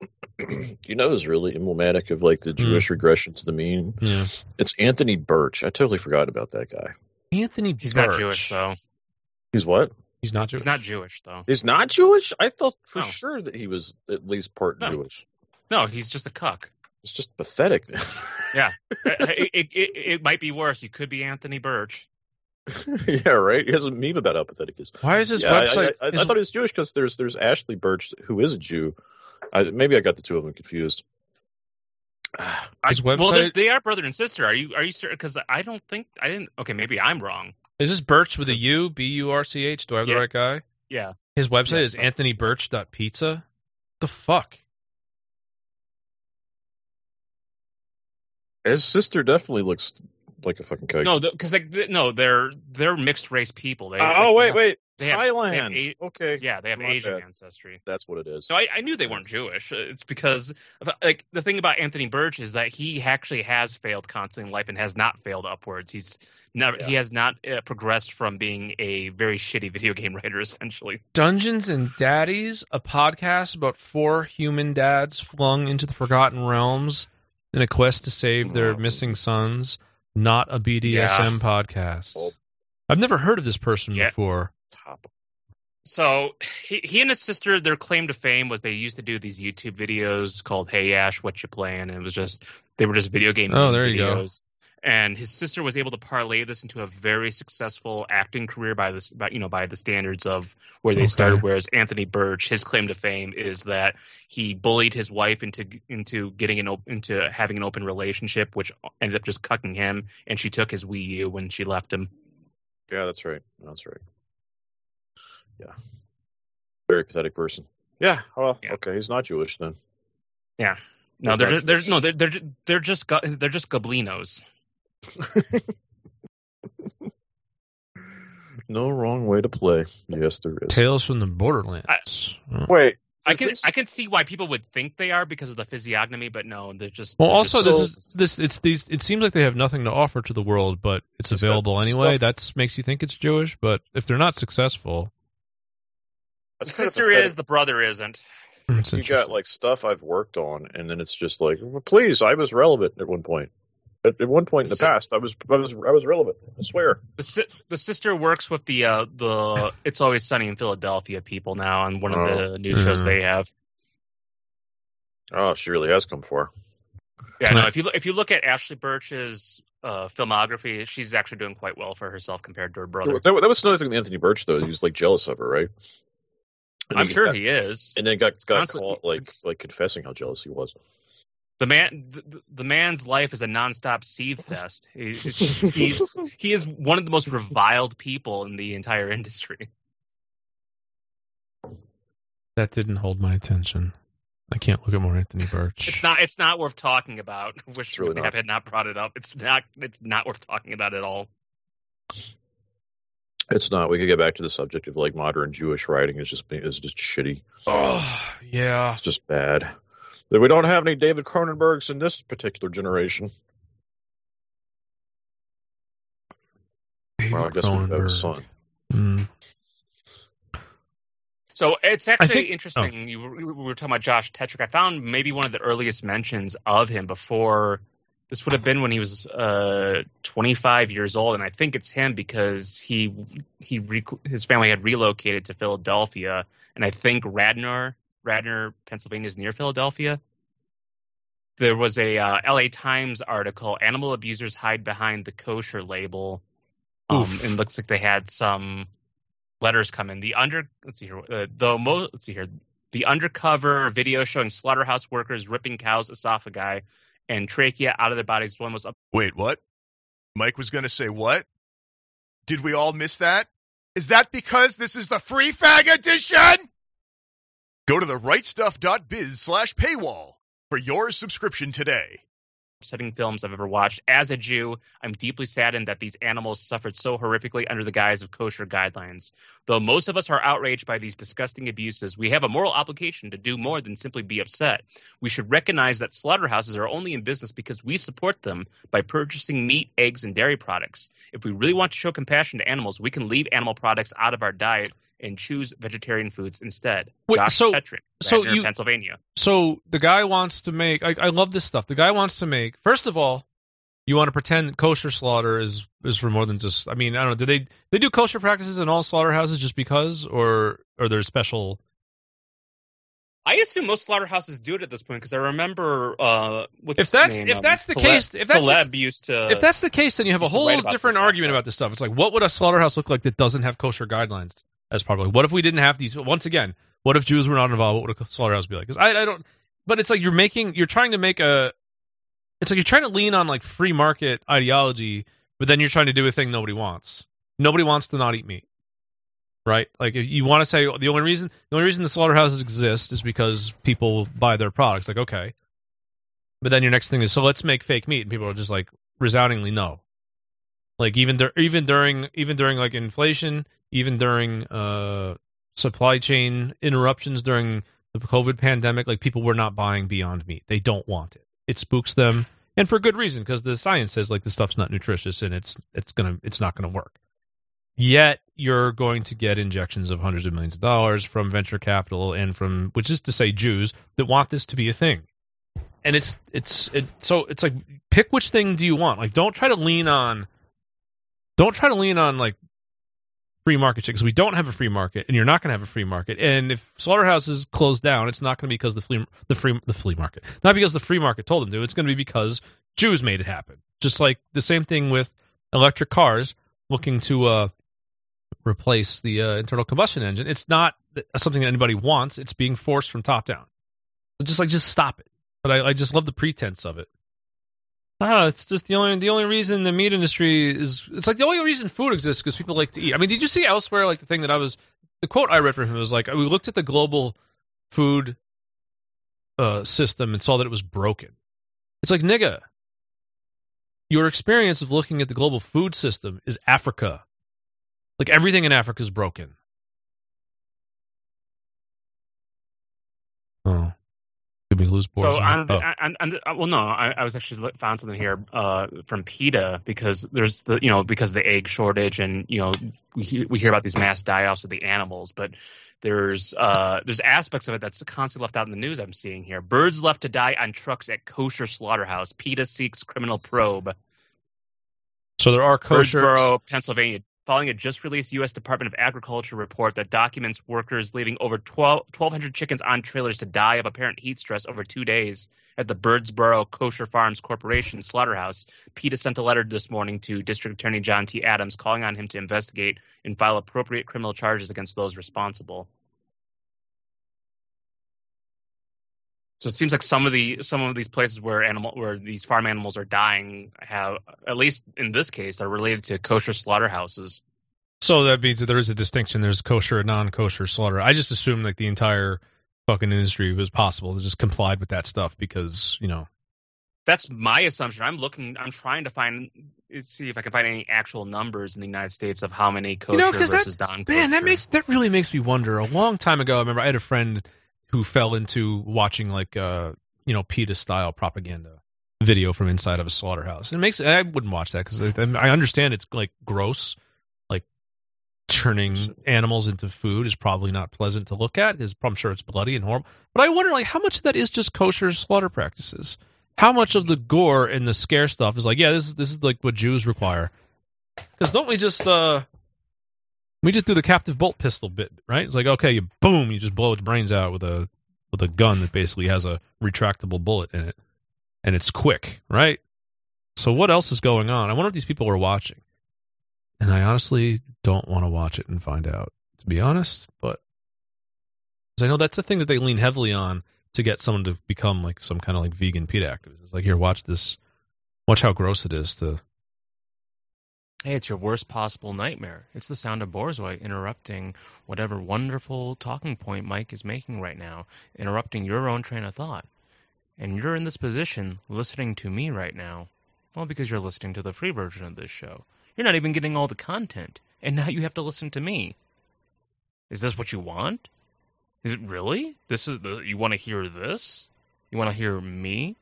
Speaker 5: you know who's really emblematic of like the
Speaker 2: Hmm.
Speaker 5: Jewish regression to the mean?
Speaker 2: Yeah.
Speaker 5: It's Anthony Burch. I totally forgot about that guy.
Speaker 2: Anthony
Speaker 4: He's
Speaker 2: Burch.
Speaker 4: not Jewish though.
Speaker 5: He's what?
Speaker 2: He's not Jewish.
Speaker 4: He's not Jewish though.
Speaker 5: He's not Jewish? I thought for
Speaker 4: No.
Speaker 5: sure that he was at least part
Speaker 4: No.
Speaker 5: Jewish.
Speaker 4: No, he's just a cuck.
Speaker 5: It's just pathetic.
Speaker 4: Yeah, uh, it, it, it, it might be worse. You could be Anthony Burch.
Speaker 5: yeah, right. He has a meme about how pathetic he is.
Speaker 2: Why is his
Speaker 5: Yeah,
Speaker 2: website?
Speaker 5: I, I,
Speaker 2: his-
Speaker 5: I thought he was Jewish because there's there's Ashly Burch who is a Jew. I, maybe I got the two of them confused.
Speaker 4: I,
Speaker 2: His
Speaker 4: well, they're- they are brother and sister. Are you are you certain? Because I don't think I didn't. Okay, maybe I'm wrong.
Speaker 2: Is this Burch with a U? B U R C H? Do I have the right guy?
Speaker 4: Yeah,
Speaker 2: His website
Speaker 4: Yes,
Speaker 2: is
Speaker 4: that's-
Speaker 2: anthonyburch.pizza. The fuck?
Speaker 5: His sister definitely looks like a fucking kike.
Speaker 4: no, because they, they- no, they're they're mixed race people. They,
Speaker 5: oh
Speaker 4: they
Speaker 5: wait,
Speaker 4: have-
Speaker 5: wait,
Speaker 4: they have- they have
Speaker 5: Thailand. okay,
Speaker 4: yeah, they have
Speaker 5: My
Speaker 4: Asian
Speaker 5: bad.
Speaker 4: ancestry.
Speaker 5: that's what it is.
Speaker 4: No, I, I knew they weren't Jewish. It's because uh, like the thing about Anthony Burch is that he actually has failed constantly in life and has not failed upwards. He's Never,
Speaker 5: Yeah.
Speaker 4: He has not uh, progressed from being a very shitty video game writer, essentially.
Speaker 2: Dungeons and Daddies, a podcast about four human dads flung into the Forgotten Realms in a quest to save their missing sons. Not a BDSM
Speaker 4: Yeah.
Speaker 2: podcast. I've never heard of this person
Speaker 4: Yeah.
Speaker 2: before.
Speaker 5: Top.
Speaker 4: So he, he and his sister, their claim to fame was they used to do these YouTube videos called "Hey Ash, What You Playing?" and it was just they were just video game
Speaker 2: Oh, there you go.
Speaker 4: Videos. And his sister was able to parlay this into a very successful acting career by this, by, you know, by the standards of where they
Speaker 2: Okay.
Speaker 4: started. Whereas Anthony Burch, his claim to fame is that he bullied his wife into into getting an op- into having an open relationship, which ended up just cucking him, and she took his Wii U when she left him.
Speaker 5: Yeah, that's right. That's right. Yeah. Very pathetic person. Yeah. Well,
Speaker 4: Yeah.
Speaker 5: okay. He's not Jewish then.
Speaker 4: Yeah. No, they're just, they're no, they're they're they're just they're just goblinos.
Speaker 5: No wrong way to play. Yes, there is.
Speaker 2: Tales from the Borderlands. Oh.
Speaker 5: Wait.
Speaker 4: I can
Speaker 5: this-
Speaker 4: I can see why people would think they are because of the physiognomy, but no, they're just.
Speaker 2: Well,
Speaker 4: they're
Speaker 2: also
Speaker 4: just
Speaker 2: this
Speaker 4: so-
Speaker 2: is this it's these. It seems like they have nothing to offer to the world, but it's
Speaker 5: It's got
Speaker 2: available anyway.
Speaker 5: stuff-
Speaker 2: That makes you think it's Jewish, but if they're not successful,
Speaker 4: the
Speaker 5: That's kind
Speaker 4: sister is, the brother isn't.
Speaker 2: it's
Speaker 5: You
Speaker 2: interesting.
Speaker 5: got like stuff I've worked on, and then it's just like, well, please, I was relevant at one point. At, at one point in the
Speaker 4: So-
Speaker 5: past, I was, I was, I was relevant. I swear.
Speaker 4: The si- the sister works with the uh the It's Always Sunny in Philadelphia people now on one of
Speaker 5: Oh.
Speaker 4: the new shows
Speaker 2: Mhm.
Speaker 4: they have.
Speaker 5: Oh, she really has come far.
Speaker 4: Yeah,
Speaker 2: Can
Speaker 4: no.
Speaker 2: I-
Speaker 4: If you look, if you look at Ashly Burch's uh, filmography, she's actually doing quite well for herself compared to her brother.
Speaker 5: That, that was another thing with Anthony Burch though. He was like jealous of her, right? And
Speaker 4: I'm
Speaker 5: he
Speaker 4: sure
Speaker 5: got-
Speaker 4: he is.
Speaker 5: And then got got
Speaker 4: Constantly-
Speaker 5: caught like like confessing how jealous he was.
Speaker 4: The man, the, the man's life is a nonstop seed fest. He, just, he's he is one of the most reviled people in the entire industry.
Speaker 2: that didn't hold my attention. I can't look at more Anthony Burch.
Speaker 4: It's not it's not worth talking about. Wish
Speaker 5: It's really not.
Speaker 4: had not brought it up. It's not it's not worth talking about at all.
Speaker 5: It's not. We could get back to the subject of like modern Jewish writing is just is just shitty.
Speaker 2: Oh yeah.
Speaker 5: It's just bad. That we don't have any David Cronenbergs in this particular generation. Well, I guess we have a son.
Speaker 2: Mm.
Speaker 4: So it's actually
Speaker 2: think-
Speaker 4: interesting. You were, we were talking about Josh Tetrick. I found maybe one of the earliest mentions of him before. This would have been when he was uh, 25 years old, and I think it's him because he he re- his family had relocated to Philadelphia, and I think Radnor Radnor, Pennsylvania is near Philadelphia. There was a uh, L.A. Times article: "Animal abusers hide behind the kosher label," um, and it looks like they had some letters come in. The under let's see here. Uh, the mo let's see here. The undercover video showing slaughterhouse workers ripping cows' esophagi and trachea out of their bodies. One was up.
Speaker 8: Wait, what? Mike was going to say what? Did we all miss that? Is that because this is the free fag edition? Go to the rightstuff.biz slash paywall for your subscription today.
Speaker 4: upsetting films I've ever watched. As a Jew, I'm deeply saddened that these animals suffered so horrifically under the guise of kosher guidelines. Though most of us are outraged by these disgusting abuses, we have a moral obligation to do more than simply be upset. We should recognize that slaughterhouses are only in business because we support them by purchasing meat, eggs, and dairy products. If we really want to show compassion to animals, we can leave animal products out of our diet and choose vegetarian foods instead.
Speaker 2: Wait,
Speaker 4: Josh
Speaker 2: so-
Speaker 4: Tetrick,
Speaker 2: so
Speaker 4: Radnor,
Speaker 2: you-
Speaker 4: Pennsylvania.
Speaker 2: So the guy wants to make. I, I love this stuff. The guy wants to make. First of all, you want to pretend that kosher slaughter is is for more than just. I mean, I don't know. Do they they do kosher practices in all slaughterhouses just because, or or there's special?
Speaker 4: I assume most slaughterhouses do it at this point because I remember uh, what's
Speaker 2: If that's-
Speaker 4: name?
Speaker 2: if
Speaker 4: Um,
Speaker 2: that's the
Speaker 4: Taleb-
Speaker 2: case- if that's the-
Speaker 4: Taleb used to.
Speaker 2: if that's the case, then you have a whole
Speaker 4: write about
Speaker 2: different argument
Speaker 4: stuff.
Speaker 2: about this stuff. It's like, what would a slaughterhouse look like that doesn't have kosher guidelines as it? What if we didn't have these? Once again, what if Jews were not involved? What would a slaughterhouse be like? Because I, I don't. But it's like you're making, you're trying to make a. It's like you're trying to lean on like free market ideology, but then you're trying to do a thing nobody wants. Nobody wants to not eat meat, right? Like if you want to say oh, the only reason the only reason the slaughterhouses exist is because people buy their products. Like okay, but then your next thing is so let's make fake meat, and people are just like resoundingly no. Like even dur- even during even during like inflation, even during uh supply chain interruptions during the COVID pandemic, like people were not buying Beyond Meat. They don't want it. It spooks them. and for good reason because the science says like the stuff's not nutritious and it's it's gonna it's not gonna work. Yet you're going to get injections of hundreds of millions of dollars from venture capital and from which is to say Jews that want this to be a thing. And it's it's it, so it's like pick which thing do you want. Like don't try to lean on don't try to lean on like free market because we don't have a free market and you're not going to have a free market. And if slaughterhouses close down it's not going to be because the flea the free the flea market. Not because the free market told them to it's going to be because Jews made it happen. Just like the same thing with electric cars looking to uh, replace the uh, internal combustion engine. It's not something that anybody wants. It's being forced from top down. Just like just stop it. But I, I just love the pretense of it Ah, it's just the only the only reason the meat industry is. It's like the only reason food exists because people like to eat. I mean, did you see elsewhere like the thing that I was the quote I read from him was like we looked at the global food uh, system and saw that it was broken. It's like nigga, your experience of looking at the global food system is Africa. Like everything in Africa is broken. Oh. Did we lose
Speaker 4: So
Speaker 2: Borzoi?
Speaker 4: on, the,
Speaker 2: Oh.
Speaker 4: on, on the, uh, well, no, I, I was actually look- found something here uh, from PETA because there's the you know because of the egg shortage and you know we hear, we hear about these mass die-offs of the animals, but there's uh, there's aspects of it that's constantly left out in the news. I'm seeing here birds left to die on trucks at kosher slaughterhouse. PETA seeks criminal probe.
Speaker 2: So there are kosher.
Speaker 4: Birdsboro, Pennsylvania, following a just released U.S. Department of Agriculture report that documents workers leaving over 12, 1,200 chickens on trailers to die of apparent heat stress over two days at the Birdsboro Kosher Farms Corporation slaughterhouse. PETA sent a letter this morning to District Attorney John T. Adams calling on him to investigate and file appropriate criminal charges against those responsible. So it seems like some of the some of these places where animal where these farm animals are dying have at least in this case are related to kosher slaughterhouses.
Speaker 2: So that means that there is a distinction. There's kosher and non-kosher slaughter. I just assumed like the entire fucking industry was possible to just complied with that stuff because you know.
Speaker 4: That's my assumption. I'm looking. I'm trying to find see if I can find any actual numbers in the United States of how many kosher
Speaker 2: know, 'cause that-
Speaker 4: versus non-kosher.
Speaker 2: Man, that makes that really makes me wonder. A long time ago, I remember I had a friend who fell into watching like uh you know PETA style propaganda video from inside of a slaughterhouse. It makes I wouldn't watch that because I, I understand it's like gross, like turning animals into food is probably not pleasant to look at. Because I'm sure it's bloody and horrible. But I wonder like how much of that is just kosher slaughter practices. How much of the gore and the scare stuff is like, yeah, this is this is like what Jews require. Because don't we just uh we just do the captive bolt pistol bit, right? It's like okay, you boom, you just blow its brains out with a with a gun that basically has a retractable bullet in it, and it's quick, right? So what else is going on? I wonder if these people are watching, and I honestly don't want to watch it and find out, to be honest. But I know that's the thing that they lean heavily on to get someone to become like some kind of like vegan PETA activist. It's like here, watch this, watch how gross it is to
Speaker 4: Hey, it's your worst possible nightmare. It's the sound of Borzoi interrupting whatever wonderful talking point Mike is making right now, interrupting your own train of thought. And you're in this position listening to me right now. Well, because you're listening to the free version of this show. You're not even getting all the content. And now you have to listen to me. Is this what you want? Is it really? This is the you want to hear this? You want to hear me?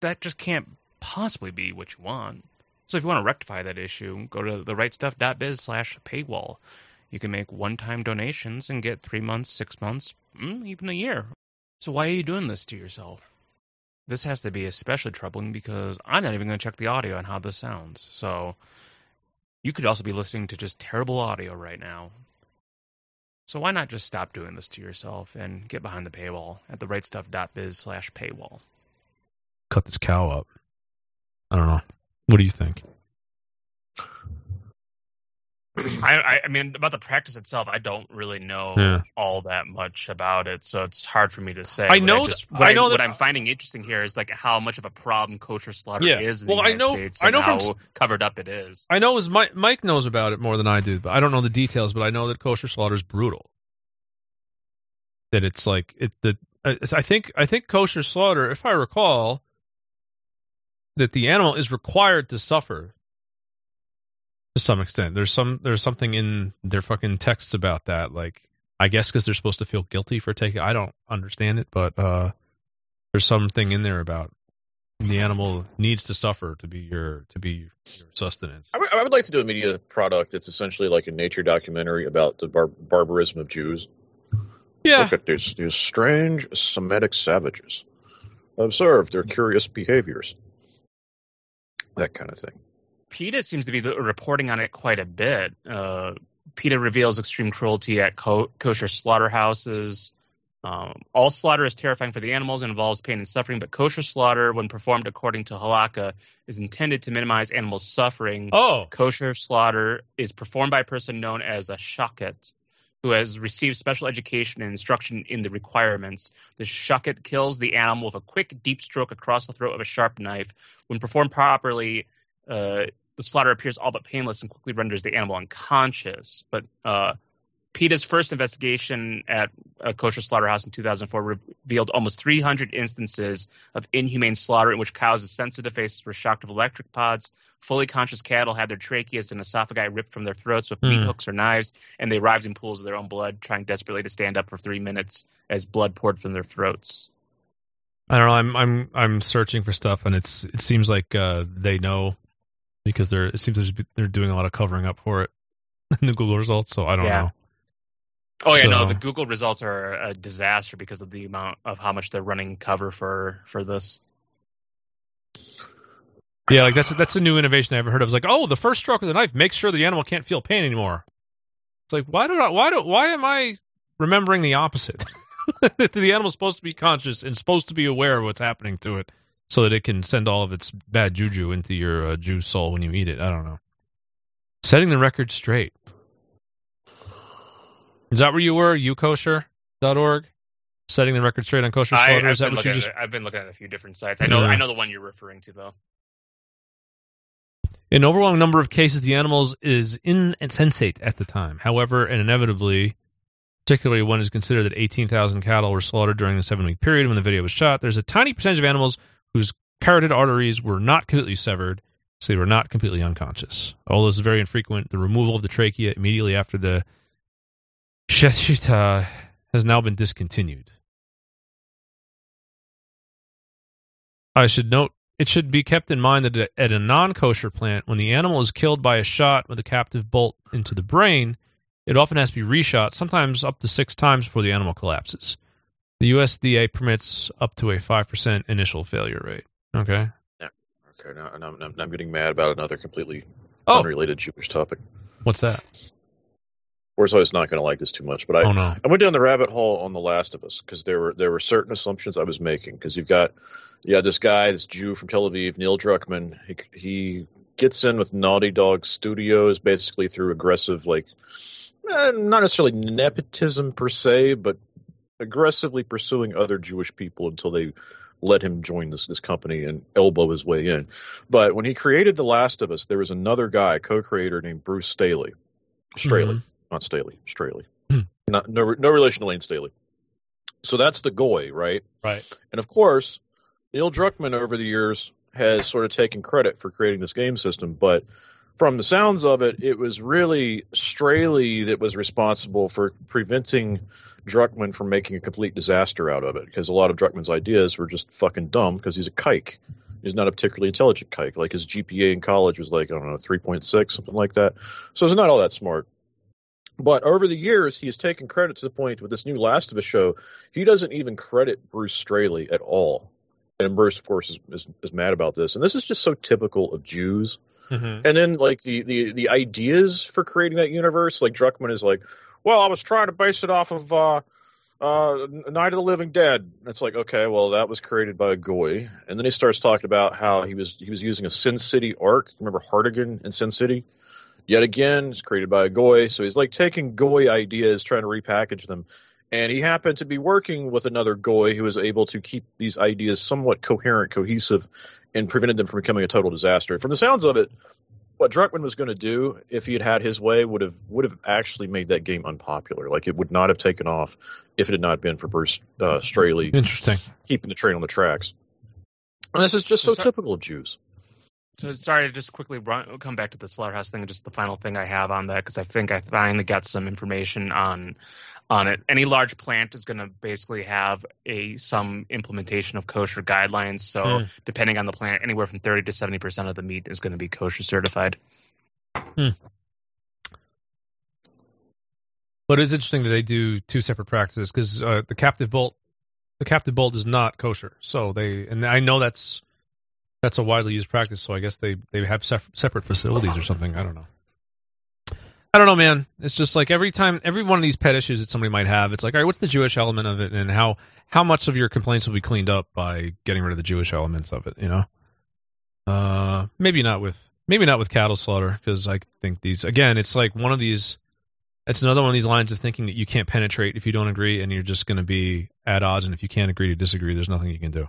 Speaker 4: That just can't possibly be what you want. So if you want to rectify that issue, go to therightstuff.biz slash paywall. You can make one-time donations and get three months, six months, mm, even a year. So why are you doing this to yourself? This has to be especially troubling because I'm not even going to check the audio on how this sounds. So you could also be listening to just terrible audio right now. So why not just stop doing this to yourself and get behind the paywall at therightstuff.biz slash paywall?
Speaker 2: cut this cow up. I don't know. What do you think?
Speaker 4: I, I, I mean, about the practice itself, I don't really know
Speaker 2: Yeah.
Speaker 4: all that much about it, so it's hard for me to say.
Speaker 2: I
Speaker 4: What
Speaker 2: know
Speaker 4: just, what
Speaker 2: I know
Speaker 4: what
Speaker 2: that-
Speaker 4: I'm finding interesting here is like how much of a problem kosher slaughter
Speaker 2: Yeah.
Speaker 4: is in
Speaker 2: Well,
Speaker 4: the
Speaker 2: I know-
Speaker 4: States
Speaker 2: I know
Speaker 4: and
Speaker 2: from
Speaker 4: how covered up it is.
Speaker 2: I know is Mike, Mike knows about it more than I do, but I don't know the details. But I know that kosher slaughter is brutal. That it's like it. That uh, I I think I think kosher slaughter, if I recall, that the animal is required to suffer to some extent. There's some there's something in their fucking texts about that. Like I guess because they're supposed to feel guilty for taking. I don't understand it, but uh, there's something in there about the animal needs to suffer to be your to be your sustenance.
Speaker 5: I would, would like to do a media product that's essentially like a nature documentary about the bar- barbarism of Jews.
Speaker 2: Yeah,
Speaker 5: Look at these these strange Semitic savages. Observe their curious behaviors. That kind of thing.
Speaker 4: PETA seems to be the, reporting on it quite a bit. Uh, PETA reveals extreme cruelty at co- kosher slaughterhouses. Um, all slaughter is terrifying for the animals and involves pain and suffering, but kosher slaughter, when performed according to halakha, is intended to minimize animal suffering.
Speaker 2: Oh,
Speaker 4: Kosher slaughter is performed by a person known as a shochet, who has received special education and instruction in the requirements. The shochet kills the animal with a quick, deep stroke across the throat of a sharp knife. When performed properly, uh, the slaughter appears all but painless and quickly renders the animal unconscious. But uh, PETA's first investigation at a kosher slaughterhouse in 2004 revealed almost 300 instances of inhumane slaughter in which cows' sensitive faces were shocked with electric pods. Fully conscious cattle had their tracheas and esophagi ripped from their throats with meat
Speaker 2: Hmm.
Speaker 4: hooks or knives, and they arrived in pools of their own blood, trying desperately to stand up for three minutes as blood poured from their throats.
Speaker 2: I don't know. I'm I'm I'm searching for stuff, and it's it seems like uh, they know because they're it seems they're doing a lot of covering up for it in the Google results. So I don't
Speaker 4: Yeah.
Speaker 2: know.
Speaker 4: Oh yeah, no, the Google results are a disaster because of the amount of how much they're running cover for for this.
Speaker 2: Yeah, like that's that's a new innovation I've ever heard of. It's like, oh, the first stroke of the knife makes sure the animal can't feel pain anymore. It's like, why do I, why do why am I remembering the opposite? The animal's supposed to be conscious and supposed to be aware of what's happening to it, so that it can send all of its bad juju into your uh, Jew soul when you eat it. I don't know. Setting the record straight. Is that where you were? Ukosher.org? Setting the record straight on kosher
Speaker 4: I,
Speaker 2: slaughter.
Speaker 4: I've,
Speaker 2: Is that
Speaker 4: been
Speaker 2: what you
Speaker 4: looking
Speaker 2: just
Speaker 4: at, I've been looking at a few different sites. I know
Speaker 2: Yeah.
Speaker 4: I know the one you're referring to though.
Speaker 2: In overwhelming number of cases, the animals is insensate at the time. However, and inevitably, particularly when it's considered that 18,000 cattle were slaughtered during the seven-week period when the video was shot, there's a tiny percentage of animals whose carotid arteries were not completely severed, so they were not completely unconscious. Although this is very infrequent, the removal of the trachea immediately after the shechita has now been discontinued. I should note it should be kept in mind that at a non kosher plant, when the animal is killed by a shot with a captive bolt into the brain, it often has to be reshot, sometimes up to six times before the animal collapses. The USDA permits up to a 5% initial failure rate. Okay. Yeah.
Speaker 5: Okay, now, now, now I'm getting mad about another completely
Speaker 2: Oh.
Speaker 5: unrelated Jewish topic.
Speaker 2: What's that?
Speaker 5: Borzoi is not going to like this too much, but I,
Speaker 2: oh, no.
Speaker 5: I went down the rabbit hole on The Last of Us because there were there were certain assumptions I was making because you've got yeah this guy this Jew from Tel Aviv Neil Druckmann he he gets in with Naughty Dog Studios basically through aggressive like eh, not necessarily nepotism per se but aggressively pursuing other Jewish people until they let him join this this company and elbow his way in. But when he created The Last of Us, there was another guy co-creator named Bruce Staley. Straley
Speaker 2: Mhm.
Speaker 5: Not Staley, Straley.
Speaker 2: Hmm.
Speaker 5: Not no no relation to Lane Staley. So that's the goy, right?
Speaker 2: Right.
Speaker 5: And of course, Neil Druckmann over the years has sort of taken credit for creating this game system, but from the sounds of it, it was really Straley that was responsible for preventing Druckmann from making a complete disaster out of it, because a lot of Druckmann's ideas were just fucking dumb because he's a kike. He's not a particularly intelligent kike. Like his GPA in college was like, I don't know, 3.6, something like that. So he's not all that smart. But over the years, he has taken credit to the point with this new Last of Us show, he doesn't even credit Bruce Straley at all. And Bruce, of course, is, is, is mad about this. And this is just so typical of Jews.
Speaker 2: Mhm.
Speaker 5: And then, like, the, the, the ideas for creating that universe, like, Druckmann is like, well, I was trying to base it off of uh, uh, Night of the Living Dead. And it's like, okay, well, that was created by a Goy. And then he starts talking about how he was he was using a Sin City arc. Remember Hartigan in Sin City? Yet again, it's created by a Goy. So he's like taking Goy ideas, trying to repackage them. And he happened to be working with another Goy who was able to keep these ideas somewhat coherent, cohesive, and prevented them from becoming a total disaster. From the sounds of it, what Druckmann was going to do if he had had his way would have would have actually made that game unpopular. Like it would not have taken off if it had not been for Bruce uh, Straley
Speaker 2: Interesting.
Speaker 5: keeping the train on the tracks. And this is just so
Speaker 4: So-
Speaker 5: typical of Jews.
Speaker 4: So sorry to just quickly run, come back to the slaughterhouse thing. Just the final thing I have on that because I think I finally got some information on on it. Any large plant is going to basically have a some implementation of kosher guidelines. So
Speaker 2: Hmm.
Speaker 4: depending on the plant, anywhere from 30 to 70 percent of the meat is going to be kosher certified. Hmm.
Speaker 2: But it's interesting that they do two separate practices because uh, the captive bolt, the captive bolt is not kosher. So they, and I know that's that's a widely used practice. So I guess they they have sef- separate facilities or something. I don't know. I don't know, man. It's just like every time, every one of these pet issues that somebody might have, it's like, all right, what's the Jewish element of it, and how how much of your complaints will be cleaned up by getting rid of the Jewish elements of it? You know, uh, maybe not with maybe not with cattle slaughter because I think these again, it's like one of these. It's another one of these lines of thinking that you can't penetrate if you don't agree, and you're just going to be at odds. And if you can't agree to disagree, there's nothing you can do.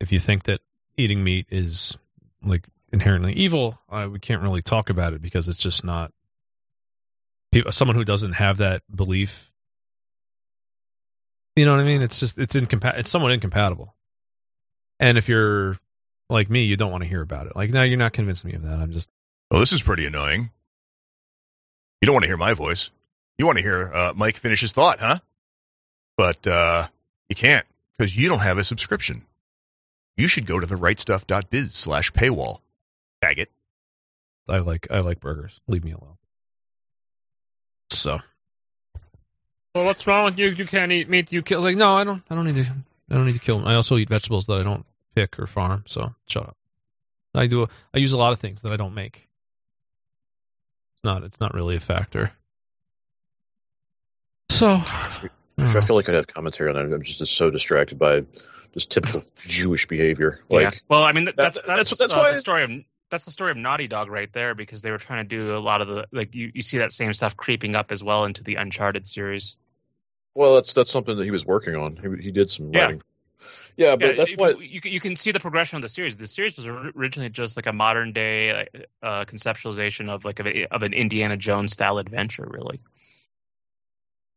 Speaker 2: If you think that eating meat is like inherently evil, uh, we can't really talk about it because it's just not. Someone who doesn't have that belief, you know what I mean? It's just it's incompa- It's somewhat incompatible. And if you're like me, you don't want to hear about it. Like, no, you're not convincing me of that. I'm just
Speaker 8: Well, this is pretty annoying. You don't want to hear my voice. You want to hear uh, Mike finish his thought, huh? But uh, you can't because you don't have a subscription. You should go to the rightstuff.biz slash paywall. Tag it.
Speaker 2: I like I like burgers. Leave me alone. So. Well, what's wrong with you? You can't eat meat. You kill. Like, no, I don't. I don't need to. I don't need to kill them. I also eat vegetables that I don't pick or farm. So shut up. I do. I use a lot of things that I don't make. It's not. It's not really a factor. So.
Speaker 5: I feel like I'd have commentary on that. I'm just so distracted by just typical Jewish behavior. Like,
Speaker 4: yeah. Well, I mean, th- that's
Speaker 5: That-
Speaker 4: that's
Speaker 5: that's- that's
Speaker 4: uh,
Speaker 5: why-
Speaker 4: the story of that's the story of Naughty Dog right there because they were trying to do a lot of the like you, you see that same stuff creeping up as well into the Uncharted series.
Speaker 5: well, that's that's something that he was working on. He, he did some
Speaker 4: Yeah.
Speaker 5: writing. Yeah, but
Speaker 4: Yeah,
Speaker 5: that's why.
Speaker 4: you, you can- see the progression of the series. The series was originally just like a modern day uh, conceptualization of like of, a, of an Indiana Jones style adventure, really.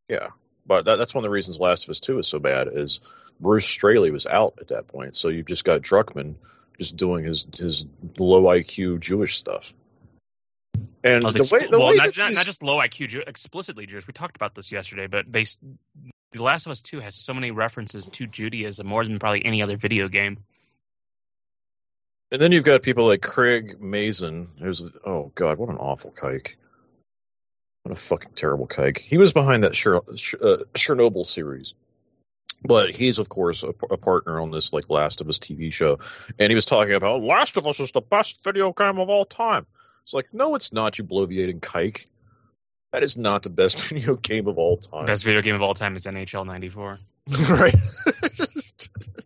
Speaker 5: Yeah, but that, that's one of the reasons Last of Us Two is so bad. Is Bruce Straley was out at that point, so you've just got Druckmann just doing his his low IQ Jewish stuff. And the way, the
Speaker 4: well,
Speaker 5: way
Speaker 4: not, not, not just low IQ, Jew, explicitly Jewish. We talked about this yesterday, but they, The Last of Us Two has so many references to Judaism, more than probably any other video game.
Speaker 5: And then you've got people like Craig Mazin, who's oh god, what an awful kike. What a fucking terrible kike. He was behind that Cher- uh, Chernobyl series, but he's of course a, a partner on this like Last of Us TV show, and he was talking about Last of Us is the best video game of all time. It's like no, it's not. You bloviating kike. That is not the best video game of all time.
Speaker 4: Best video game of all time is NHL '94.
Speaker 5: right.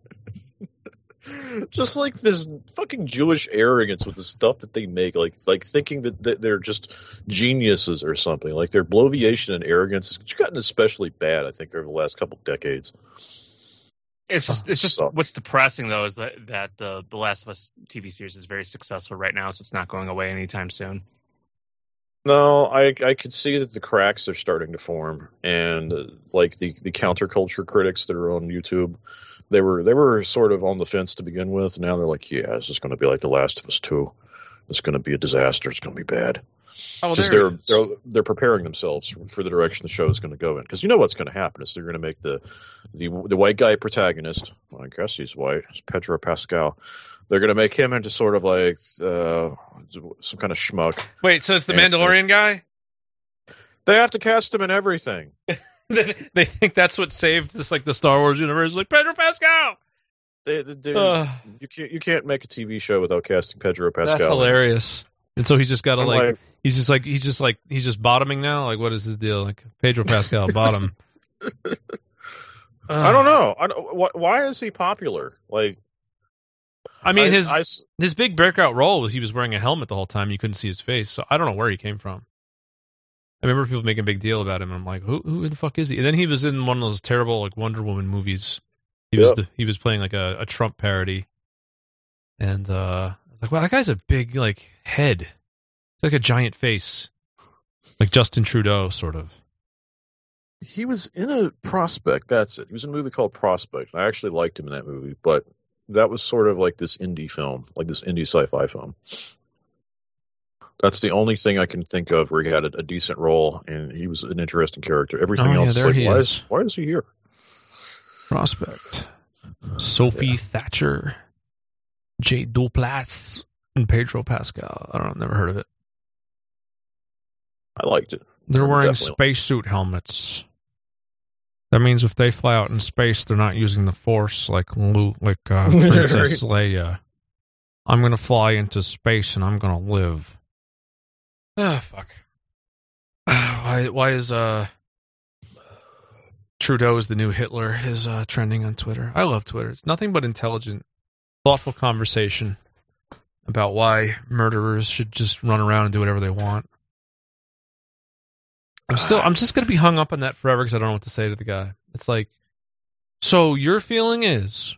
Speaker 5: just like this fucking Jewish arrogance with the stuff that they make, like like thinking that, that they're just geniuses or something. Like their bloviation and arrogance has gotten especially bad, I think, over the last couple decades.
Speaker 4: It's just it's just
Speaker 5: So-
Speaker 4: what's depressing though is that that the the Last of Us TV series is very successful right now, so it's not going away anytime soon.
Speaker 5: No, I I could see that the cracks are starting to form, and uh, like the the counterculture critics that are on YouTube, they were they were sort of on the fence to begin with. Now they're like, yeah, this is going to be like The Last of Us Two. It's going to be a disaster. It's going to be bad.
Speaker 2: Oh,
Speaker 5: Just they're, they're they're preparing themselves for the direction the show is going to go in. Because you know what's going to happen is they're going to make the the the white guy protagonist. Well, I guess he's white. It's Pedro Pascal. They're going to make him into sort of like uh, some kind of schmuck.
Speaker 2: Wait, so it's the
Speaker 5: Yeah.
Speaker 2: Mandalorian guy?
Speaker 5: They have to cast him in everything.
Speaker 2: they they think that's what saved this like the Star Wars universe. Like Pedro Pascal.
Speaker 5: They, they, they-
Speaker 2: Ugh.
Speaker 5: you can't you can't make a TV show without casting Pedro Pascal.
Speaker 2: That's hilarious. And so he's just got to like,
Speaker 5: like,
Speaker 2: he's just like he's just like he's just bottoming now. Like what is his deal? Like Pedro Pascal bottom.
Speaker 5: I don't know. I don't, wh- why is he popular? Like,
Speaker 2: I mean his
Speaker 5: I
Speaker 2: his big breakout role was he was wearing a helmet the whole time. You couldn't see his face. So I don't know where he came from. I remember people making a big deal about him. And I'm like, who who the fuck is he? And then he was in one of those terrible like Wonder Woman movies. He was
Speaker 5: Yep.
Speaker 2: the, he was playing like a, a Trump parody. And uh I was like, wow, that guy's a big like head. It's like a giant face. Like Justin Trudeau sort of.
Speaker 5: he was in a Prospect. That's it. He was in a movie called Prospect. I actually liked him in that movie, but that was sort of like this indie film, like this indie sci-fi film. That's the only thing I can think of where he had a, a decent role, and he was an interesting character. Everything
Speaker 2: Oh,
Speaker 5: else, is
Speaker 2: there
Speaker 5: like,
Speaker 2: he
Speaker 5: why
Speaker 2: is.
Speaker 5: why is he here?
Speaker 2: Prospect. Sophie Thatcher, Jay Duplass, and Pedro Pascal. I don't know, never heard of it.
Speaker 5: I liked it.
Speaker 2: They're wearing
Speaker 5: Definitely.
Speaker 2: spacesuit helmets. That means if they fly out in space, they're not using the Force like Luke, like uh, Princess Leia. I'm gonna fly into space and I'm gonna live. Ah, fuck. Why? Why is uh Trudeau is the new Hitler is uh, trending on Twitter? I love Twitter. It's nothing but intelligent, thoughtful conversation about why murderers should just run around and do whatever they want. I'm still, I'm just gonna be hung up on that forever because I don't know what to say to the guy. It's like, so your feeling is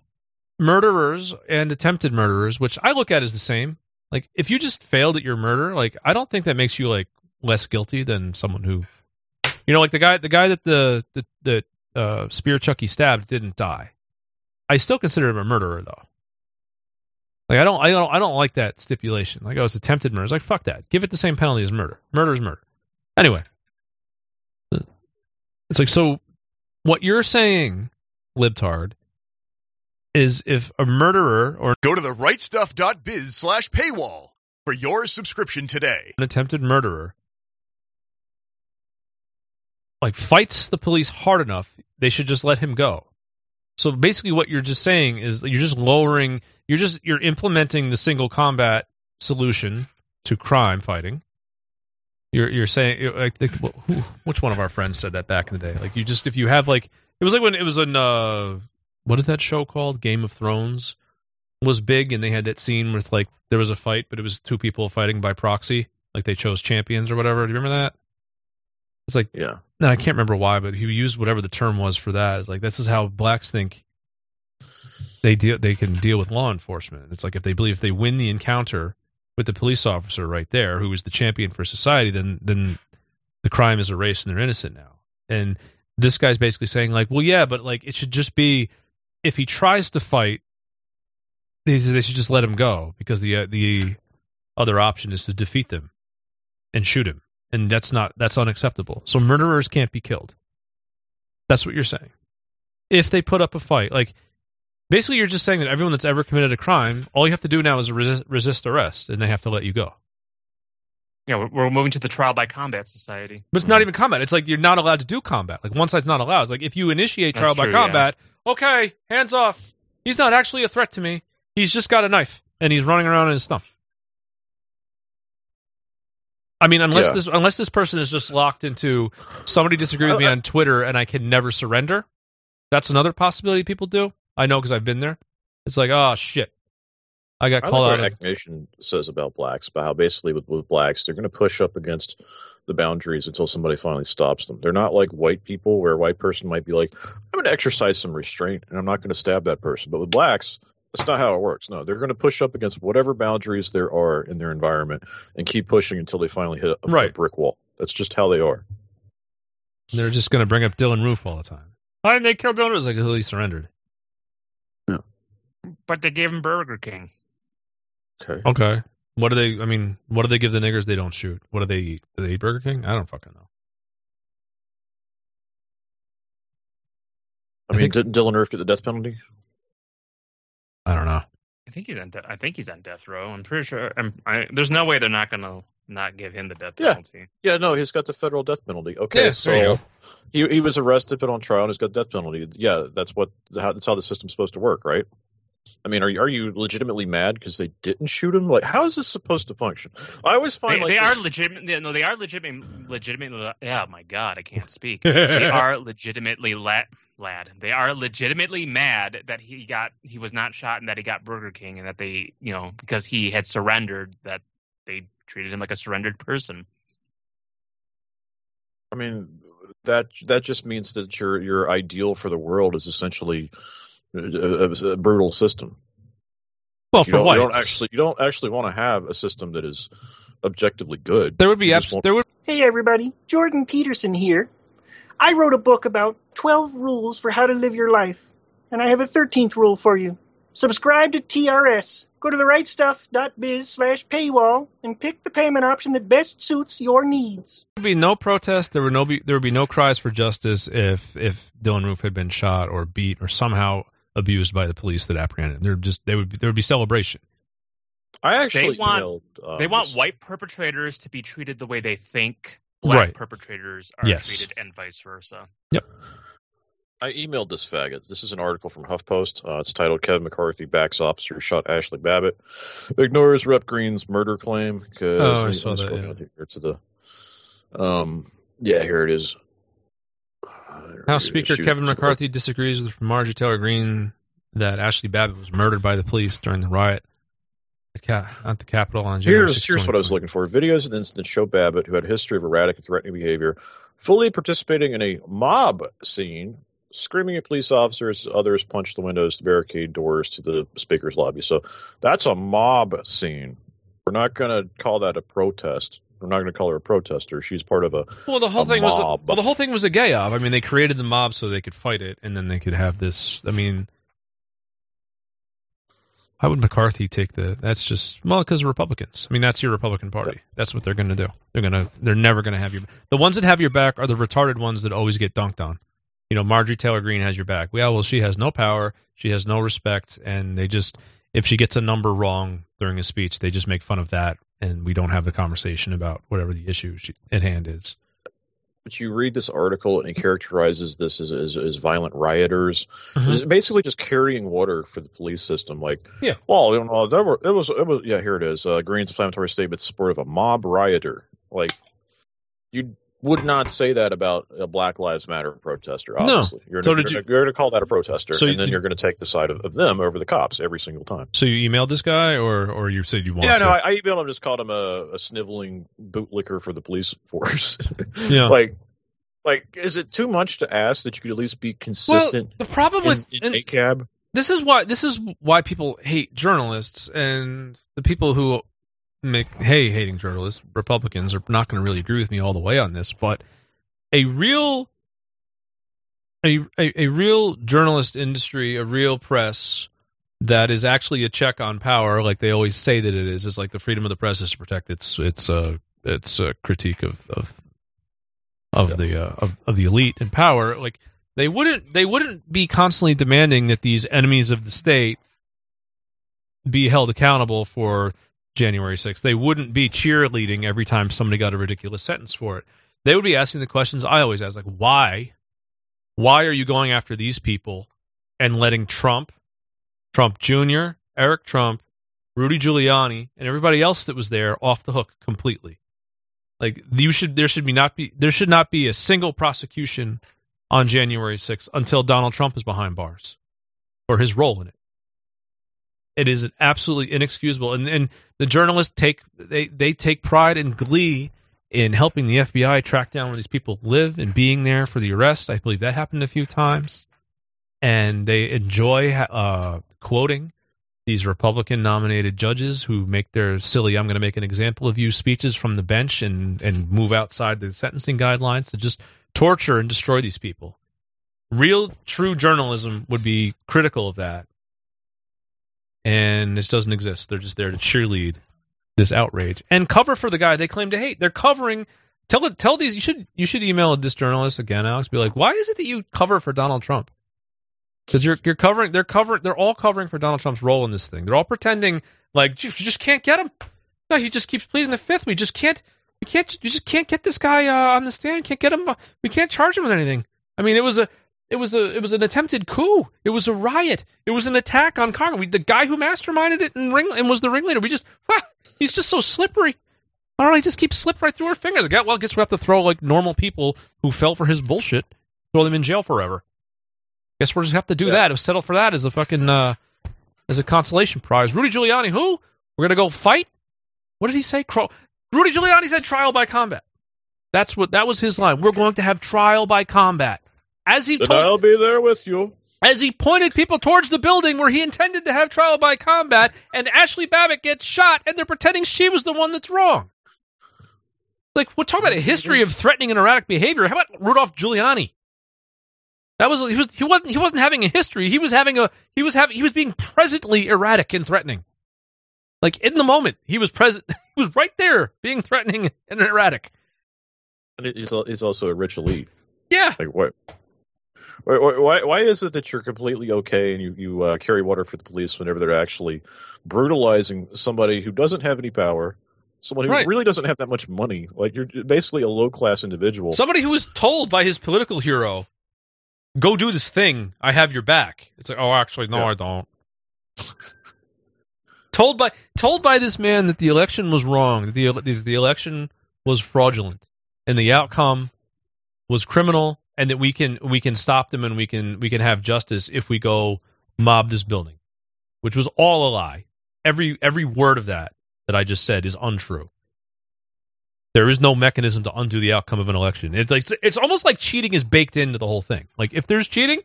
Speaker 2: murderers and attempted murderers, which I look at as the same. Like, if you just failed at your murder, like, I don't think that makes you like less guilty than someone who, you know, like the guy, the guy that the the, the uh, spear Chucky stabbed didn't die. I still consider him a murderer though. Like I don't, I don't, I don't like that stipulation. Like, oh, was attempted murder. It's like fuck that. Give it the same penalty as murder. Murder is murder. Anyway, it's like so. What you're saying, libtard, is if a murderer or
Speaker 8: Go to the rightstuff.biz slash paywall for your subscription today.
Speaker 2: an attempted murderer like fights the police hard enough, they should just let him go. So basically what you're just saying is you're just lowering you're just you're implementing the single combat solution to crime fighting. You're you're saying I think who, which one of our friends said that back in the day? Like you just if you have like it was like when it was in uh what is that show called? Game of Thrones was big and they had that scene with like there was a fight but it was two people fighting by proxy like they chose champions or whatever. Do you remember that? It's like
Speaker 5: Yeah.
Speaker 2: and I can't remember why, but he used whatever the term was for that. It's like this is how blacks think they deal they can deal with law enforcement. It's like if they believe if they win the encounter with the police officer right there, who is the champion for society, then then the crime is erased and they're innocent now. And this guy's basically saying like, well, yeah, but like it should just be if he tries to fight, they, they should just let him go because the uh, the other option is to defeat them and shoot him and that's not that's unacceptable. So murderers can't be killed. That's what you're saying. If they put up a fight, like basically you're just saying that everyone that's ever committed a crime, all you have to do now is resist, resist arrest, and they have to let you go.
Speaker 4: Yeah, we're, we're moving to the trial by combat society.
Speaker 2: But it's not mm-hmm. even combat. It's like you're not allowed to do combat. Like one side's not allowed. It's like if you initiate trial
Speaker 4: That's
Speaker 2: by
Speaker 4: true, yeah.
Speaker 2: combat, okay, hands off. He's not actually a threat to me. He's just got a knife and he's running around in his stump. I mean, unless
Speaker 5: Yeah.
Speaker 2: this unless this person is just locked into somebody disagreed with me uh, uh, on Twitter and I can never surrender. That's another possibility people do. I know because I've been there. It's like, oh shit, I got
Speaker 5: I
Speaker 2: called
Speaker 5: like
Speaker 2: out.
Speaker 5: what
Speaker 2: of-
Speaker 5: Nation says about blacks, about how basically with, with blacks, they're going to push up against the boundaries until somebody finally stops them. They're not like white people, where a white person might be like, I'm going to exercise some restraint and I'm not going to stab that person. But with blacks, that's not how it works. No, they're going to push up against whatever boundaries there are in their environment and keep pushing until they finally hit a, a brick wall. That's just how they are.
Speaker 2: They're just going to bring up Dylann Roof all the time. Why didn't they kill Dylann? It was like, oh, he surrendered.
Speaker 4: But they gave him Burger King.
Speaker 5: Okay.
Speaker 2: Okay. What do they? I mean, what do they give the niggers they don't shoot? What do they eat? Do they eat Burger King? I don't fucking know.
Speaker 5: I,
Speaker 2: I
Speaker 5: mean,
Speaker 2: think-
Speaker 5: didn't Dylann Roof get the death penalty?
Speaker 2: I don't know.
Speaker 4: I think he's on. De- I think he's on death row. I'm pretty sure. I'm, I, there's no way they're not gonna not give him the death penalty.
Speaker 5: Yeah, yeah no, he's got the federal death penalty. Okay,
Speaker 2: Yeah, there you
Speaker 5: so
Speaker 2: go.
Speaker 5: he he was arrested, put on trial, and he's got death penalty. Yeah, that's what how, that's how the system's supposed to work, right? I mean, are you are you legitimately mad because they didn't shoot him? Like, how is this supposed to function? I always
Speaker 4: They,
Speaker 5: find like
Speaker 4: they
Speaker 5: this-
Speaker 4: are legitimate. No, they are legitimate. Legitimate. Yeah, my God, I can't speak. they are legitimately la- lad. They are legitimately mad that he got he was not shot and that he got Burger King and that they you know because he had surrendered that they treated him like a surrendered person.
Speaker 5: I mean, that that just means that your your ideal for the world is essentially a, a, a brutal system.
Speaker 2: Well,
Speaker 5: You
Speaker 2: for
Speaker 5: don't, you don't actually you don't actually want to have a system that is objectively good.
Speaker 2: there would be
Speaker 5: you just
Speaker 2: abs- there would
Speaker 9: Hey everybody, Jordan Peterson here. I wrote a book about 12 rules for how to live your life, and I have a 13th rule for you. Subscribe to TRS. Go to therightstuff.biz slash paywall and pick the payment option that best suits your needs.
Speaker 2: There would be no protest. There would no be there would be no cries for justice if if Dylann Roof had been shot or beat or somehow abused by the police that apprehended. him. There just they would be, there would be celebration.
Speaker 5: I actually
Speaker 4: They want-
Speaker 5: emailed. Uh,
Speaker 4: they want white perpetrators to be treated the way they think black
Speaker 2: Right.
Speaker 4: perpetrators are
Speaker 2: Yes.
Speaker 4: treated, and vice versa. Yep.
Speaker 5: I emailed this faggot. This is an article from HuffPost. Uh, it's titled "Kevin McCarthy backs officer who shot Ashli Babbitt, ignores Rep Greene's murder claim." 'cause-
Speaker 2: Oh, I saw that, yeah.
Speaker 5: here to the. Um. Yeah, here it is.
Speaker 2: House. Speaker Kevin McCarthy disagrees with Marjorie Taylor Greene that Ashli Babbitt was murdered by the police during the riot at, the Capitol on January
Speaker 5: Here's
Speaker 2: 6,
Speaker 5: here's what I was looking for. Videos of the incident show Babbitt, who had a history of erratic and threatening behavior, fully participating in a mob scene, screaming at police officers. Others punched the windows to barricade doors to the speaker's lobby. So that's a mob scene. We're not going to call that a protest. We're not going to call her a protester. She's part of a.
Speaker 2: Well, the whole thing was well, the whole thing was a gay op. I mean, they created the mob so they could fight it, and then they could have this. I mean, why would McCarthy take the? That's just well, because Republicans. I mean, that's your Republican Party. That's what they're going to do. They're gonna. They're never going to have your. The ones that have your back are the retarded ones that always get dunked on. You know, Marjorie Taylor Greene has your back. Yeah, well, she has no power. She has no respect, and they just if she gets a number wrong during a speech, they just make fun of that, and we don't have the conversation about whatever the issue at hand is.
Speaker 5: But you read this article and it characterizes this as, as, as violent rioters.
Speaker 2: Mhm.
Speaker 5: It's basically just carrying water for the police system. Like,
Speaker 2: Yeah.
Speaker 5: well, you know, there were, it was, it was, yeah, here it is. Uh, Greene's inflammatory statement support of a mob rioter. Like, you would not say that about a Black Lives Matter protester.
Speaker 2: No.
Speaker 5: Obviously, you're,
Speaker 2: So did you-
Speaker 5: you're going to call that a protester,
Speaker 2: So
Speaker 5: and
Speaker 2: you-
Speaker 5: then you're going to take the side of, of them over the cops every single time.
Speaker 2: So you emailed this guy, or or you said you wanted
Speaker 5: Yeah, no, I, I emailed him, just called him a, a sniveling bootlicker for the police force.
Speaker 2: Yeah.
Speaker 5: like, like, is it too much to ask that you could at least be consistent Well,
Speaker 2: the problem
Speaker 5: in,
Speaker 2: with
Speaker 5: in
Speaker 2: and
Speaker 5: ACAB?
Speaker 2: this is why this is why people hate journalists and the people who make hey hating journalists Republicans are not going to really agree with me all the way on this, but a real a, a a real journalist industry, a real press that is actually a check on power, like they always say that it is, is like the freedom of the press is to protect its its uh its uh, critique of of of the uh, of, of the elite and power. Like they wouldn't they wouldn't be constantly demanding that these enemies of the state be held accountable for January 6th. They wouldn't be cheerleading every time somebody got a ridiculous sentence for it. They would be asking the questions I always ask, like why? Why are you going after these people and letting Trump, Trump Jr., Eric Trump, Rudy Giuliani, and everybody else that was there off the hook completely? Like you should there should be not be there should not be a single prosecution on January 6th until Donald Trump is behind bars or his role in it. It is absolutely inexcusable, and and the journalists take they they take pride and glee in helping the FBI track down where these people live and being there for the arrest. I believe that happened a few times, and they enjoy uh, quoting these Republican nominated judges who make their silly "I'm going to make an example of you" speeches from the bench and and move outside the sentencing guidelines to just torture and destroy these people. Real, true journalism would be critical of that, and this doesn't exist. They're just there to cheerlead this outrage and cover for the guy they claim to hate. They're covering. Tell. Tell these. You should. You should email this journalist again, Alex. Be like, why is it that you cover for Donald Trump? Because you're you're covering. They're covering. They're all covering for Donald Trump's role in this thing. They're all pretending like you just can't get him. No, he just keeps pleading the fifth. We just can't. We can't. You just can't get this guy uh, on the stand. Can't get him. We can't charge him with anything. I mean, it was a. It was a. It was an attempted coup. It was a riot. It was an attack on Congress. We, the guy who masterminded it and ring and was the ringleader. We just. Ah, he's just so slippery. I don't know. He just keeps slipped right through our fingers. I got, well, I guess we have to throw like normal people who fell for his bullshit, throw them in jail forever. Guess we'll just have to do
Speaker 5: Yeah.
Speaker 2: that. Settle for that as a fucking uh, as a consolation prize. Rudy Giuliani, who we're gonna go fight? What did he say? Cro- Rudy Giuliani said trial by combat. That's what that was his line. We're going to have trial by combat. As he
Speaker 5: And
Speaker 2: told,
Speaker 5: I'll be there with you.
Speaker 2: as he pointed people towards the building where he intended to have trial by combat, and Ashli Babbitt gets shot, and they're pretending she was the one that's wrong. Like, we're talking about a history of threatening and erratic behavior. How about Rudolph Giuliani? That was he was he wasn't he wasn't having a history. He was having a he was having he was being presently erratic and threatening. Like in the moment, he was present. He was right there, being threatening and erratic.
Speaker 5: And he's he's also a rich elite.
Speaker 2: Yeah,
Speaker 5: Like what? Why, why, why is it that you're completely okay and you, you uh, carry water for the police whenever they're actually brutalizing somebody who doesn't have any power, someone who
Speaker 2: Right.
Speaker 5: really doesn't have that much money? Like you're basically a low class individual.
Speaker 2: somebody who was told by his political hero, "Go do this thing. I have your back." It's like, oh, actually, no,
Speaker 5: Yeah.
Speaker 2: I don't. told by told by this man that the election was wrong, that the the, the election was fraudulent, and the outcome was criminal, and that we can we can stop them and we can we can have justice if we go mob this building, which was all a lie. Every every word of that that I just said is untrue. There is no mechanism to undo the outcome of an election. It's like it's almost like cheating is baked into the whole thing. Like if there's cheating,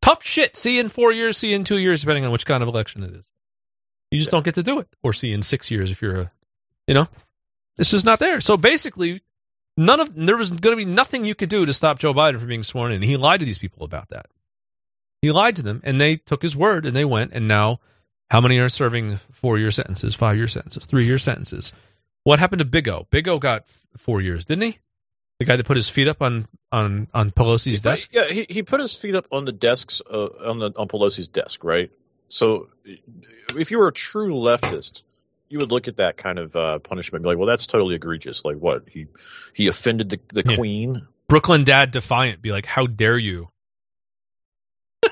Speaker 2: tough shit. See in four years, see in two years, depending on which kind of election it is. You just don't get to do it, or see in six years if you're a, you know, it's just not there. So basically, none of there was going to be nothing you could do to stop Joe Biden from being sworn in. He lied to these people about that. He lied to them, and they took his word, and they went, and now, how many are serving four-year sentences, five-year sentences, three-year sentences? What happened to Big O? Big O got four years, didn't he? The guy that put his feet up on on on Pelosi's desk.
Speaker 5: Yeah, he, he put his feet up on the desks uh, on the on Pelosi's desk, right? So, if you were a true leftist, you would look at that kind of uh, punishment and be like, "Well, that's totally egregious. Like, what he he offended the the
Speaker 2: Yeah.
Speaker 5: queen."
Speaker 2: Brooklyn Dad defiant, be like, "How dare you?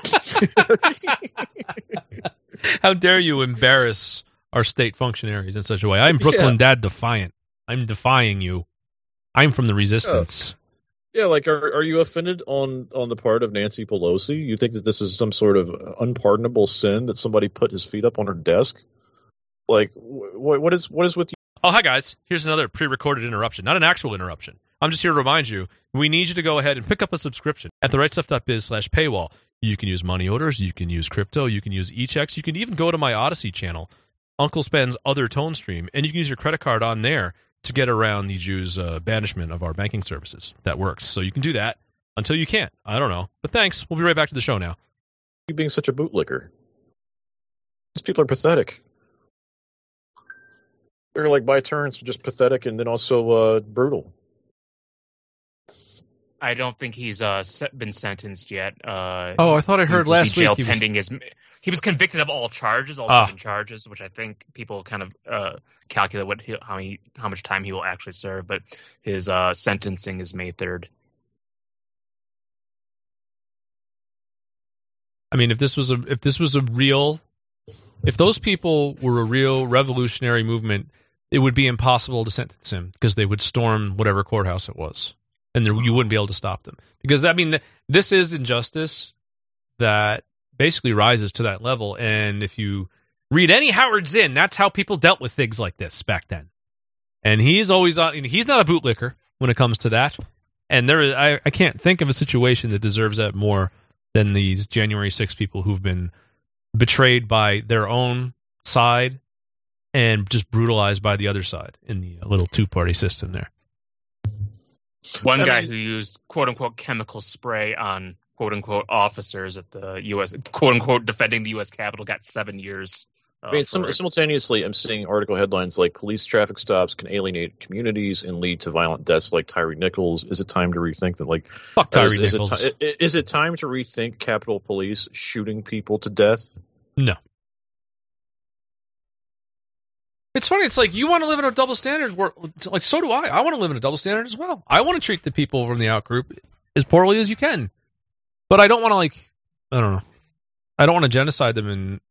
Speaker 2: How dare you embarrass our state functionaries in such a way? I'm Brooklyn Dad defiant. I'm defying you. I'm from the resistance."
Speaker 5: Yeah, like are are you offended on on the part of Nancy Pelosi? You think that this is some sort of unpardonable sin that somebody put his feet up on her desk? Like, what what is what is with you?
Speaker 2: Oh, hi guys. Here's another pre-recorded interruption, not an actual interruption. I'm just here to remind you, we need you to go ahead and pick up a subscription at therightstuff.biz slash paywall. You can use money orders, you can use crypto, you can use e-checks, you can even go to my Odysee channel, Uncle Sven's other tone stream, and you can use your credit card on there to get around the Jews' uh, banishment of our banking services. That works. So you can do that until you can't. I don't know. But thanks. We'll be right back to the show now.
Speaker 5: you being such a bootlicker? These people are pathetic. They're like by turns just pathetic and then also uh, brutal.
Speaker 4: I don't think he's uh, been sentenced yet. Uh,
Speaker 2: Oh, I thought I heard last
Speaker 4: be jail
Speaker 2: week he was-
Speaker 4: pending his. He was convicted of all charges, all
Speaker 2: Ah.
Speaker 4: seven charges, which I think people kind of uh, calculate what he, how he, how much time he will actually serve. But his uh, sentencing is May third.
Speaker 2: I mean, if this was a if this was a real, if those people were a real revolutionary movement, it would be impossible to sentence him because they would storm whatever courthouse it was, and there, you wouldn't be able to stop them. Because I mean, th- this is injustice that basically rises to that level. And if you read any Howard Zinn, that's how people dealt with things like this back then. And he's always on. He's not a bootlicker when it comes to that. And there, is, I, I can't think of a situation that deserves that more than these January 6 people who've been betrayed by their own side and just brutalized by the other side in the little two party system there.
Speaker 4: One
Speaker 5: I
Speaker 4: guy
Speaker 5: mean-
Speaker 4: who used quote unquote chemical spray on quote unquote officers at the U.S. quote unquote defending the U.S. Capitol got seven years. Uh,
Speaker 5: I mean, sim- simultaneously, I'm seeing article headlines like "Police traffic stops can alienate communities and lead to violent deaths," like Tyre Nichols. Is it time to rethink that? Like,
Speaker 2: Fuck Tyre
Speaker 5: is, is it
Speaker 2: Nichols.
Speaker 5: ti- is it time to rethink Capitol Police shooting people to death?
Speaker 2: No. It's funny. It's like you want to live in a double standard. Where, like so do I. I want to live in a double standard as well. I want to treat the people from the out group as poorly as you can, but I don't want to like. I don't know. I don't want to genocide them and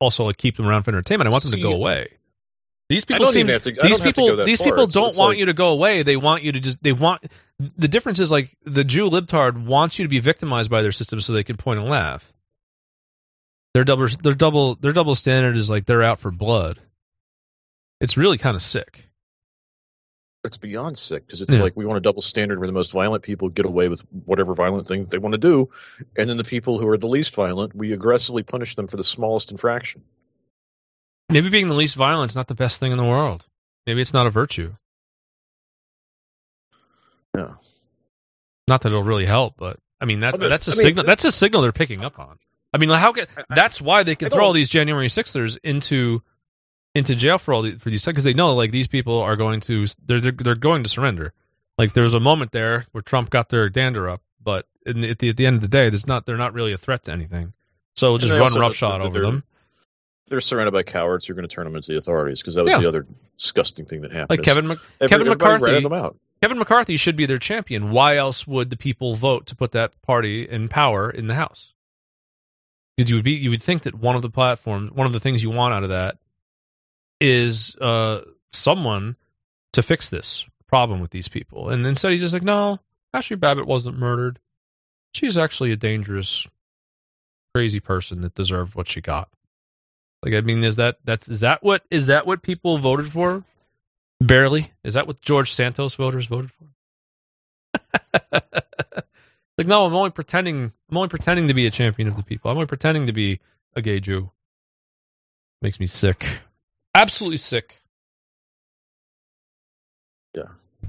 Speaker 2: also like keep them around for entertainment. I want them
Speaker 5: See,
Speaker 2: to go away. These people
Speaker 5: don't
Speaker 2: seem
Speaker 5: even have to.
Speaker 2: These people
Speaker 5: go that
Speaker 2: these
Speaker 5: far.
Speaker 2: people don't want
Speaker 5: like-
Speaker 2: you to go away. They want you to just they want the difference is like the Jew libtard wants you to be victimized by their system so they can point and laugh. Their double their double their double standard is like they're out for blood. It's really kind of sick.
Speaker 5: It's beyond sick because it's
Speaker 2: Yeah.
Speaker 5: like we want a double standard where the most violent people get away with whatever violent thing they want to do, and then the people who are the least violent, we aggressively punish them for the smallest infraction.
Speaker 2: Maybe being the least violent is not the best thing in the world. Maybe it's not a virtue.
Speaker 5: Yeah.
Speaker 2: Not that it'll really help, but I mean, that's
Speaker 5: I mean-
Speaker 2: that's a
Speaker 5: I mean,
Speaker 2: signal. That's a signal they're picking up on. I mean, how can that's why they can throw all these January sixers into into jail for all the, for these because they know like these people are going to they're, they're they're going to surrender. Like there was a moment there where Trump got their dander up, but in, at the at the end of the day, there's not they're not really a threat to anything. So we'll just run roughshod over them.
Speaker 5: They're surrounded by cowards who are going to turn them into the authorities because that was
Speaker 2: Yeah.
Speaker 5: the other disgusting thing that happened.
Speaker 2: Like Kevin
Speaker 5: every-
Speaker 2: Kevin McCarthy.
Speaker 5: them out.
Speaker 2: Kevin McCarthy should be their champion. Why else would the people vote to put that party in power in the House? Because you would be, you would think that one of the platforms, one of the things you want out of that, is uh, someone to fix this problem with these people. And instead, he's just like, no, Ashli Babbitt wasn't murdered. She's actually a dangerous, crazy person that deserved what she got. Like, I mean, is that that's is that what is that what people voted for? Barely. Is that what George Santos voters voted for? like, no, I'm only pretending. I'm only pretending to be a champion of the people. I'm only pretending to be a gay Jew. Makes me sick. Absolutely sick.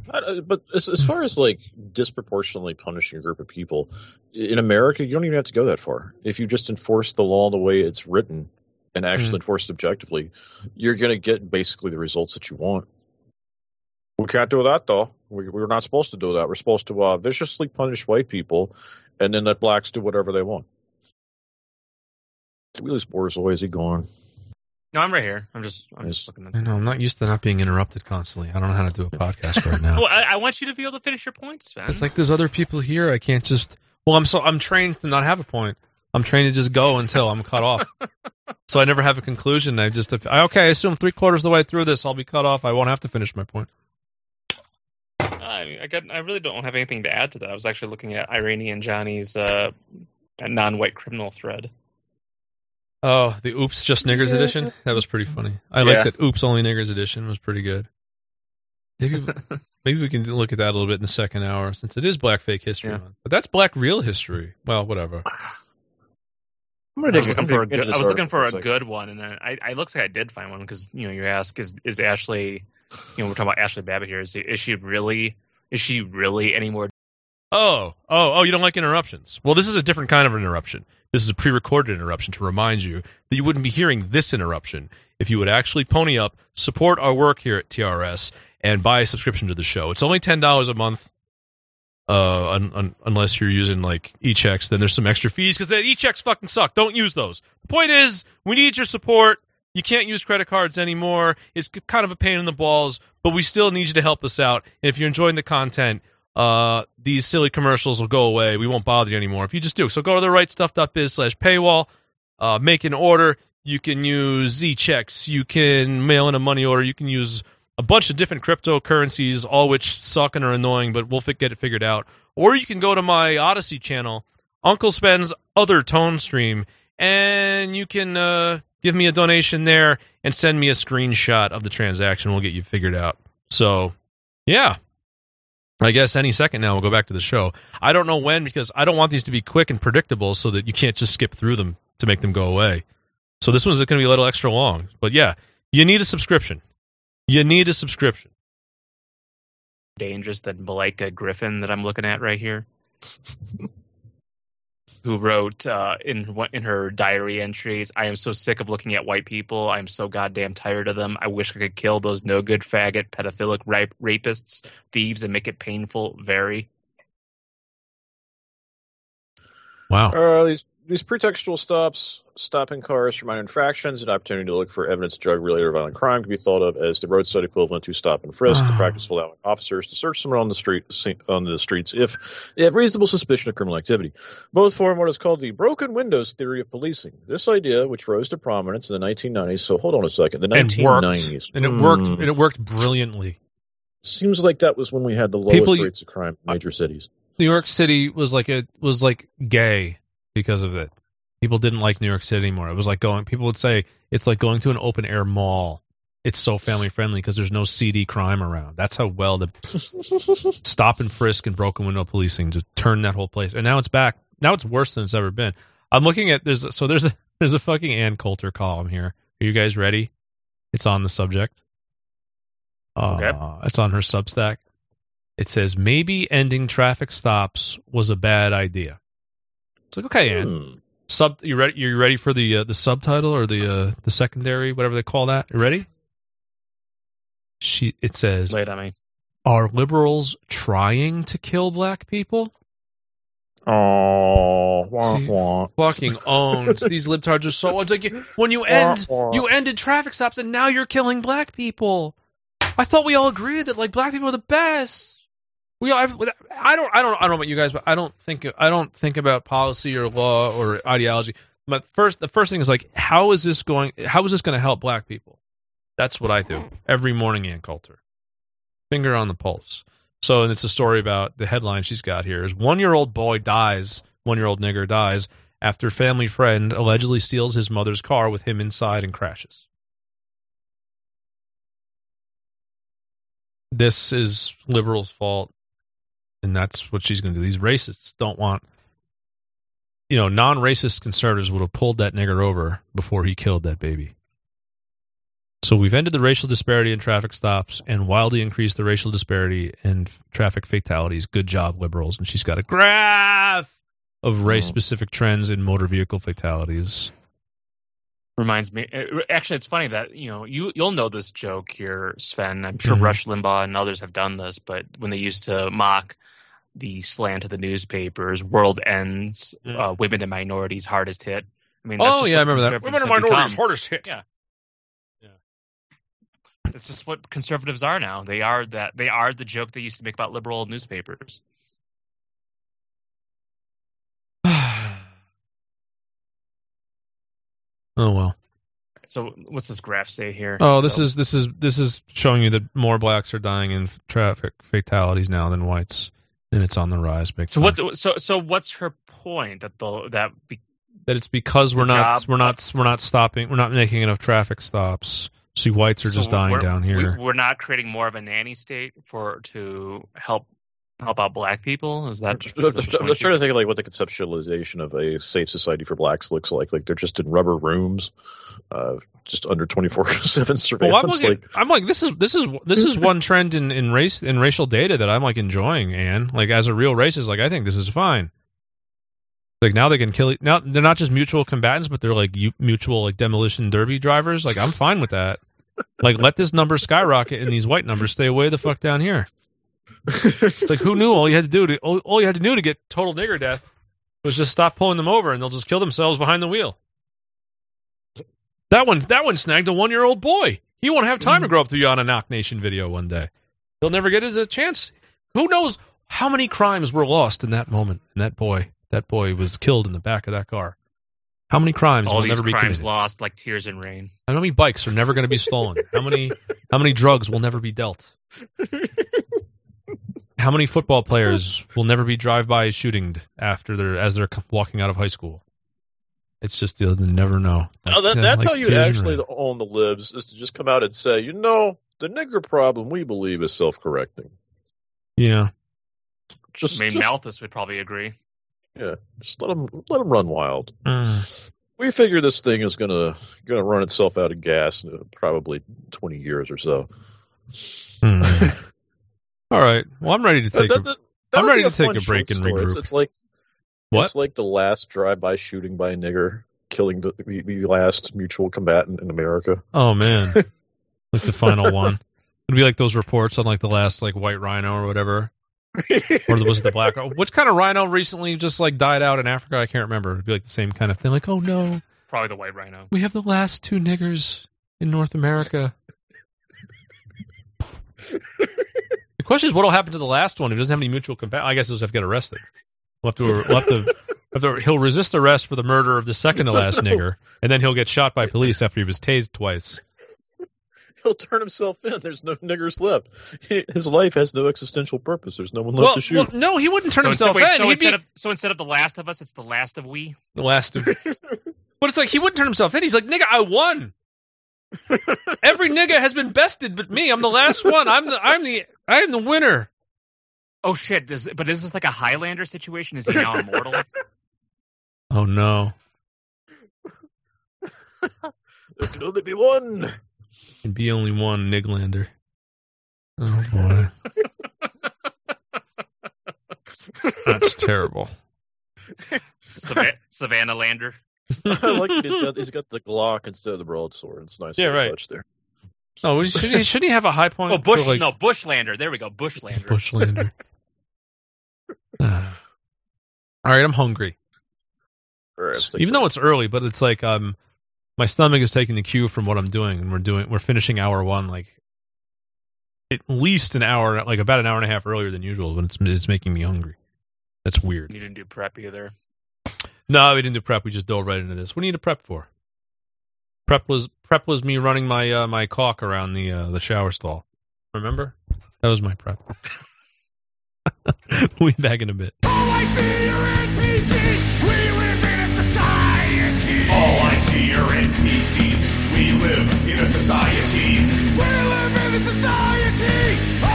Speaker 5: Uh, But as, as far as like disproportionately punishing a group of people in America, you don't even have to go that far. If you just enforce the law the way it's written and actually enforce it objectively, you're going to get basically the results that you want. We can't do that though. We, we're not supposed to do that. We're supposed to uh, viciously punish white people and then let blacks do whatever they want. Did we lose Borzoi? Is he gone?
Speaker 4: No, I'm right here. I'm just I'm just looking at.
Speaker 2: I know. I'm not used to not being interrupted constantly. I don't know how to do a podcast right now.
Speaker 4: Well, I, I want you to be able to finish your points, Sven.
Speaker 2: It's like there's other people here. I can't just. Well, I'm so I'm trained to not have a point. I'm trained to just go until I'm cut off. So I never have a conclusion. I just I, okay. I assume three quarters of the way through this, I'll be cut off. I won't have to finish my point.
Speaker 4: I, I got. I really don't have anything to add to that. I was actually looking at Iranian Johnny's uh, non-white criminal thread.
Speaker 2: Oh, the Oops Just Niggers edition. That was pretty funny. I
Speaker 4: Yeah.
Speaker 2: like that Oops Only Niggers edition was pretty good. Maybe maybe we can look at that a little bit in the second hour since it is Black Fake History
Speaker 4: Yeah.
Speaker 2: But that's Black Real History. Well, whatever.
Speaker 5: I'm
Speaker 4: I
Speaker 5: gonna
Speaker 4: was looking for a good. I was looking for a good one, and then I. I looks like I did find one because you know you ask is is Ashli, you know we're talking about Ashli Babbitt here. Is is she really? Is she really any more?
Speaker 2: Oh, oh, oh, you don't like interruptions. Well, this is a different kind of interruption. This is a pre recorded interruption to remind you that you wouldn't be hearing this interruption if you would actually pony up, support our work here at TRS, and buy a subscription to the show. It's only $10 a month. Uh, un, un, unless you're using like e-checks, then there's some extra fees because the e-checks fucking suck. Don't use those. The point is, we need your support. You can't use credit cards anymore. It's kind of a pain in the balls, but we still need you to help us out. And if you're enjoying the content, uh, these silly commercials will go away. We won't bother you anymore if you just do. So go to the rightstuff.biz slash paywall, uh, make an order. You can use Z checks. You can mail in a money order. You can use a bunch of different cryptocurrencies, all which suck and are annoying, but we'll get it figured out. Or you can go to my Odysee channel, Uncle Sven's other tone stream, and you can uh, give me a donation there and send me a screenshot of the transaction. We'll get you figured out. So, yeah. I guess any second now we'll go back to the show. I don't know when because I don't want these to be quick and predictable so that you can't just skip through them to make them go away. So this one's going to be a little extra long. But yeah, you need a subscription. You need a subscription.
Speaker 4: dangerous than Malika Griffin that I'm looking at right here, who wrote uh, in in her diary entries, "I am so sick of looking at white people. I am so goddamn tired of them. I wish I could kill those no good faggot, pedophilic rape, rapists, thieves, and make it painful. Very."
Speaker 2: Wow.
Speaker 5: Uh, these these pretextual stops, stopping cars for minor infractions, an opportunity to look for evidence of drug-related or violent crime can be thought of as the roadside equivalent to stop and frisk, the
Speaker 2: Ah.
Speaker 5: practice of allowing officers to search someone on the street on the streets if they have reasonable suspicion of criminal activity. Both form what is called the broken windows theory of policing. This idea, which rose to prominence in the 1990s, so hold on a second, the
Speaker 2: And worked.
Speaker 5: 1990s,
Speaker 2: And it worked
Speaker 5: Hmm.
Speaker 2: and it worked brilliantly.
Speaker 5: Seems like that was when we had the lowest
Speaker 2: People-
Speaker 5: rates of crime in major cities.
Speaker 2: New York City was like a was like gay because of it. People didn't like New York City anymore. It was like going. People would say it's like going to an open air mall. It's so family friendly because there's no CD crime around. That's how well the stop and frisk and broken window policing just turned that whole place. And now it's back. Now it's worse than it's ever been. I'm looking at there's so there's a there's a fucking Ann Coulter column here. Are you guys ready? It's on the subject. Uh,
Speaker 4: Okay.
Speaker 2: It's on her Substack. It says maybe ending traffic stops was a bad idea. It's like okay, Ann.
Speaker 5: Hmm.
Speaker 2: Sub, you ready? You ready for the uh, the subtitle or the uh, the secondary, whatever they call that? You ready? She. It says,
Speaker 4: Lay it on me.
Speaker 2: "Are liberals trying to kill black people?"
Speaker 5: Oh, wah,
Speaker 2: See-
Speaker 5: wah.
Speaker 2: Fucking owns. These libtards are so. It's like you, when you end, you ended traffic stops, and now you're killing black people. I thought we all agreed that like black people are the best. We. I don't. I don't. I don't know about you guys, but I don't think. I don't think about policy or law or ideology. But first, the first thing is like, how is this going? How is this going to help black people? That's what I do every morning. Ann Coulter, finger on the pulse. So, and it's a story about the headline she's got here is one year old boy dies, one year old nigger dies after family friend allegedly steals his mother's car with him inside and crashes. This is liberals' fault, and that's what she's going to do. These racists don't want, you know, non racist conservatives would have pulled that nigger over before he killed that baby. So we've ended the racial disparity in traffic stops and wildly increased the racial disparity in traffic fatalities. Good job, liberals. And she's got a graph of race oh. specific trends in motor vehicle fatalities.
Speaker 4: Reminds me. uh, Actually, it's funny that you know you you'll know this joke here, Sven. I'm sure
Speaker 2: Mhm.
Speaker 4: Rush Limbaugh and others have done this, but when they used to mock the slant of the newspapers, "World ends, uh, women and minorities hardest hit." I mean, that's
Speaker 2: Oh, yeah, I remember that. Women and minorities,
Speaker 4: become.
Speaker 2: hardest hit.
Speaker 4: Yeah. Yeah. It's just what conservatives are now. They are that. They are the joke they used to make about liberal newspapers.
Speaker 2: Oh well.
Speaker 4: So what's this graph say here?
Speaker 2: Oh, this
Speaker 4: So-
Speaker 2: is this is this is showing you that more blacks are dying in traffic fatalities now than whites, and it's on the rise. Big
Speaker 4: So
Speaker 2: time.
Speaker 4: what's so so what's her point that the that be,
Speaker 2: that it's because we're not
Speaker 4: job-
Speaker 2: we're not we're not stopping we're not making enough traffic stops. See, whites are
Speaker 4: so
Speaker 2: just dying down here.
Speaker 4: We, we're not creating more of a nanny state for to help help out black people. Is that?
Speaker 5: I'm
Speaker 4: is
Speaker 5: just,
Speaker 4: that
Speaker 5: I'm just trying to think of like what the conceptualization of a safe society for blacks looks like. Like they're just in rubber rooms, uh, just under twenty four seven
Speaker 2: well, I'm
Speaker 5: surveillance.
Speaker 2: looking,
Speaker 5: like
Speaker 2: I'm like this is this is this is one trend in in race in racial data that I'm like enjoying, and like as a real racist, like I think this is fine. Like now they can kill now they're not just mutual combatants, but they're like u- mutual like demolition derby drivers. Like I'm fine with that. Like let this number skyrocket and these white numbers stay way the fuck down here. like who knew all you had to do to all, all you had to do to get total nigger death was just stop pulling them over and they'll just kill themselves behind the wheel. That one that one snagged a one year old boy. He won't have time to grow up to be on a Knock Nation video one day. He'll never get his a chance. Who knows how many crimes were lost in that moment? And that boy that boy was killed in the back of that car. How many crimes
Speaker 4: All
Speaker 2: will
Speaker 4: these
Speaker 2: never be
Speaker 4: crimes
Speaker 2: committed?
Speaker 4: lost like tears in rain.
Speaker 2: How many bikes are never going to be stolen? How many how many drugs will never be dealt? How many football players will never be drive-by shooting after they're as they're walking out of high school? It's just you'll never know.
Speaker 5: Oh, that,
Speaker 2: Like,
Speaker 5: that's
Speaker 2: like
Speaker 5: how you actually
Speaker 2: rain.
Speaker 5: own the libs is to just come out and say, you know, the nigger problem we believe is self correcting.
Speaker 2: Yeah.
Speaker 5: Just,
Speaker 4: I mean,
Speaker 5: just-
Speaker 4: Malthus would probably agree.
Speaker 5: yeah, just let them let them run wild.
Speaker 2: Mm.
Speaker 5: We figure this thing is gonna gonna run itself out of gas in uh, probably twenty years or so.
Speaker 2: Mm. All right. Well, I'm ready to take.
Speaker 5: that's
Speaker 2: A,
Speaker 5: a- that
Speaker 2: I'm ready
Speaker 5: be
Speaker 2: to take a break and
Speaker 5: story. It's,
Speaker 2: regroup.
Speaker 5: it's like
Speaker 2: What?
Speaker 5: It's like the last drive-by shooting by a nigger, killing the, the, the last mutual combatant in America.
Speaker 2: oh man, like the final one. It'd be like those reports on like the last like white rhino or whatever, or was it the black? Which kind of rhino recently just like died out in Africa? I can't remember. It'd be like the same kind of thing. Like, oh no,
Speaker 4: Probably the white rhino.
Speaker 2: we have the last two niggers in North America. the question is, what will happen to the last one who doesn't have any mutual combat? I guess he'll have to get arrested. We'll have to. We'll have to. Have to he'll resist arrest for the murder of the second to last nigger, and then he'll get shot by police after he was tased twice.
Speaker 5: He'll turn himself in. There's no niggers left. His life has no existential purpose. There's no one left
Speaker 2: Well,
Speaker 5: to shoot.
Speaker 2: well, no, he wouldn't turn
Speaker 4: so
Speaker 2: himself
Speaker 4: instead, wait,
Speaker 2: in.
Speaker 4: so
Speaker 2: He'd
Speaker 4: instead
Speaker 2: be
Speaker 4: of so instead of the last of us, it's the last of we.
Speaker 2: the last. Of, but it's like he wouldn't turn himself in. He's like, nigga, I won. Every nigga has been bested, but me. I'm the last one. I'm the. I'm the. I am the winner.
Speaker 4: Oh shit! Does, but is this like a Highlander situation? Is he now immortal?
Speaker 2: Oh no.
Speaker 5: there can only be one.
Speaker 2: Can be only one Niglander. Oh boy. That's terrible.
Speaker 4: Savannah, Savannah Lander.
Speaker 5: I like. He's got, he's got the Glock instead of the broadsword. It's nice.
Speaker 2: Yeah, right.
Speaker 5: touch there.
Speaker 2: Oh, should he, should he have a high point?
Speaker 4: Oh, Bush.
Speaker 2: like,
Speaker 4: no, Bushlander. There we go. Bushlander.
Speaker 2: Bushlander. All right, I'm hungry.
Speaker 5: All right,
Speaker 2: Even though it's early, but it's like um, my stomach is taking the cue from what I'm doing, and we're doing we're finishing hour one like at least an hour, like about an hour and a half earlier than usual, but it's it's making me hungry. That's weird.
Speaker 4: You didn't do prep either.
Speaker 2: No, we didn't do prep. We just dove right into this. What do you need to prep for? Prep was prep was me running my uh, my caulk around the uh, the shower stall. Remember? That was my prep. we'll be back in a bit. All I see are in We live in a society.
Speaker 3: Oh, I see
Speaker 8: are in We live in a society. We live in a society.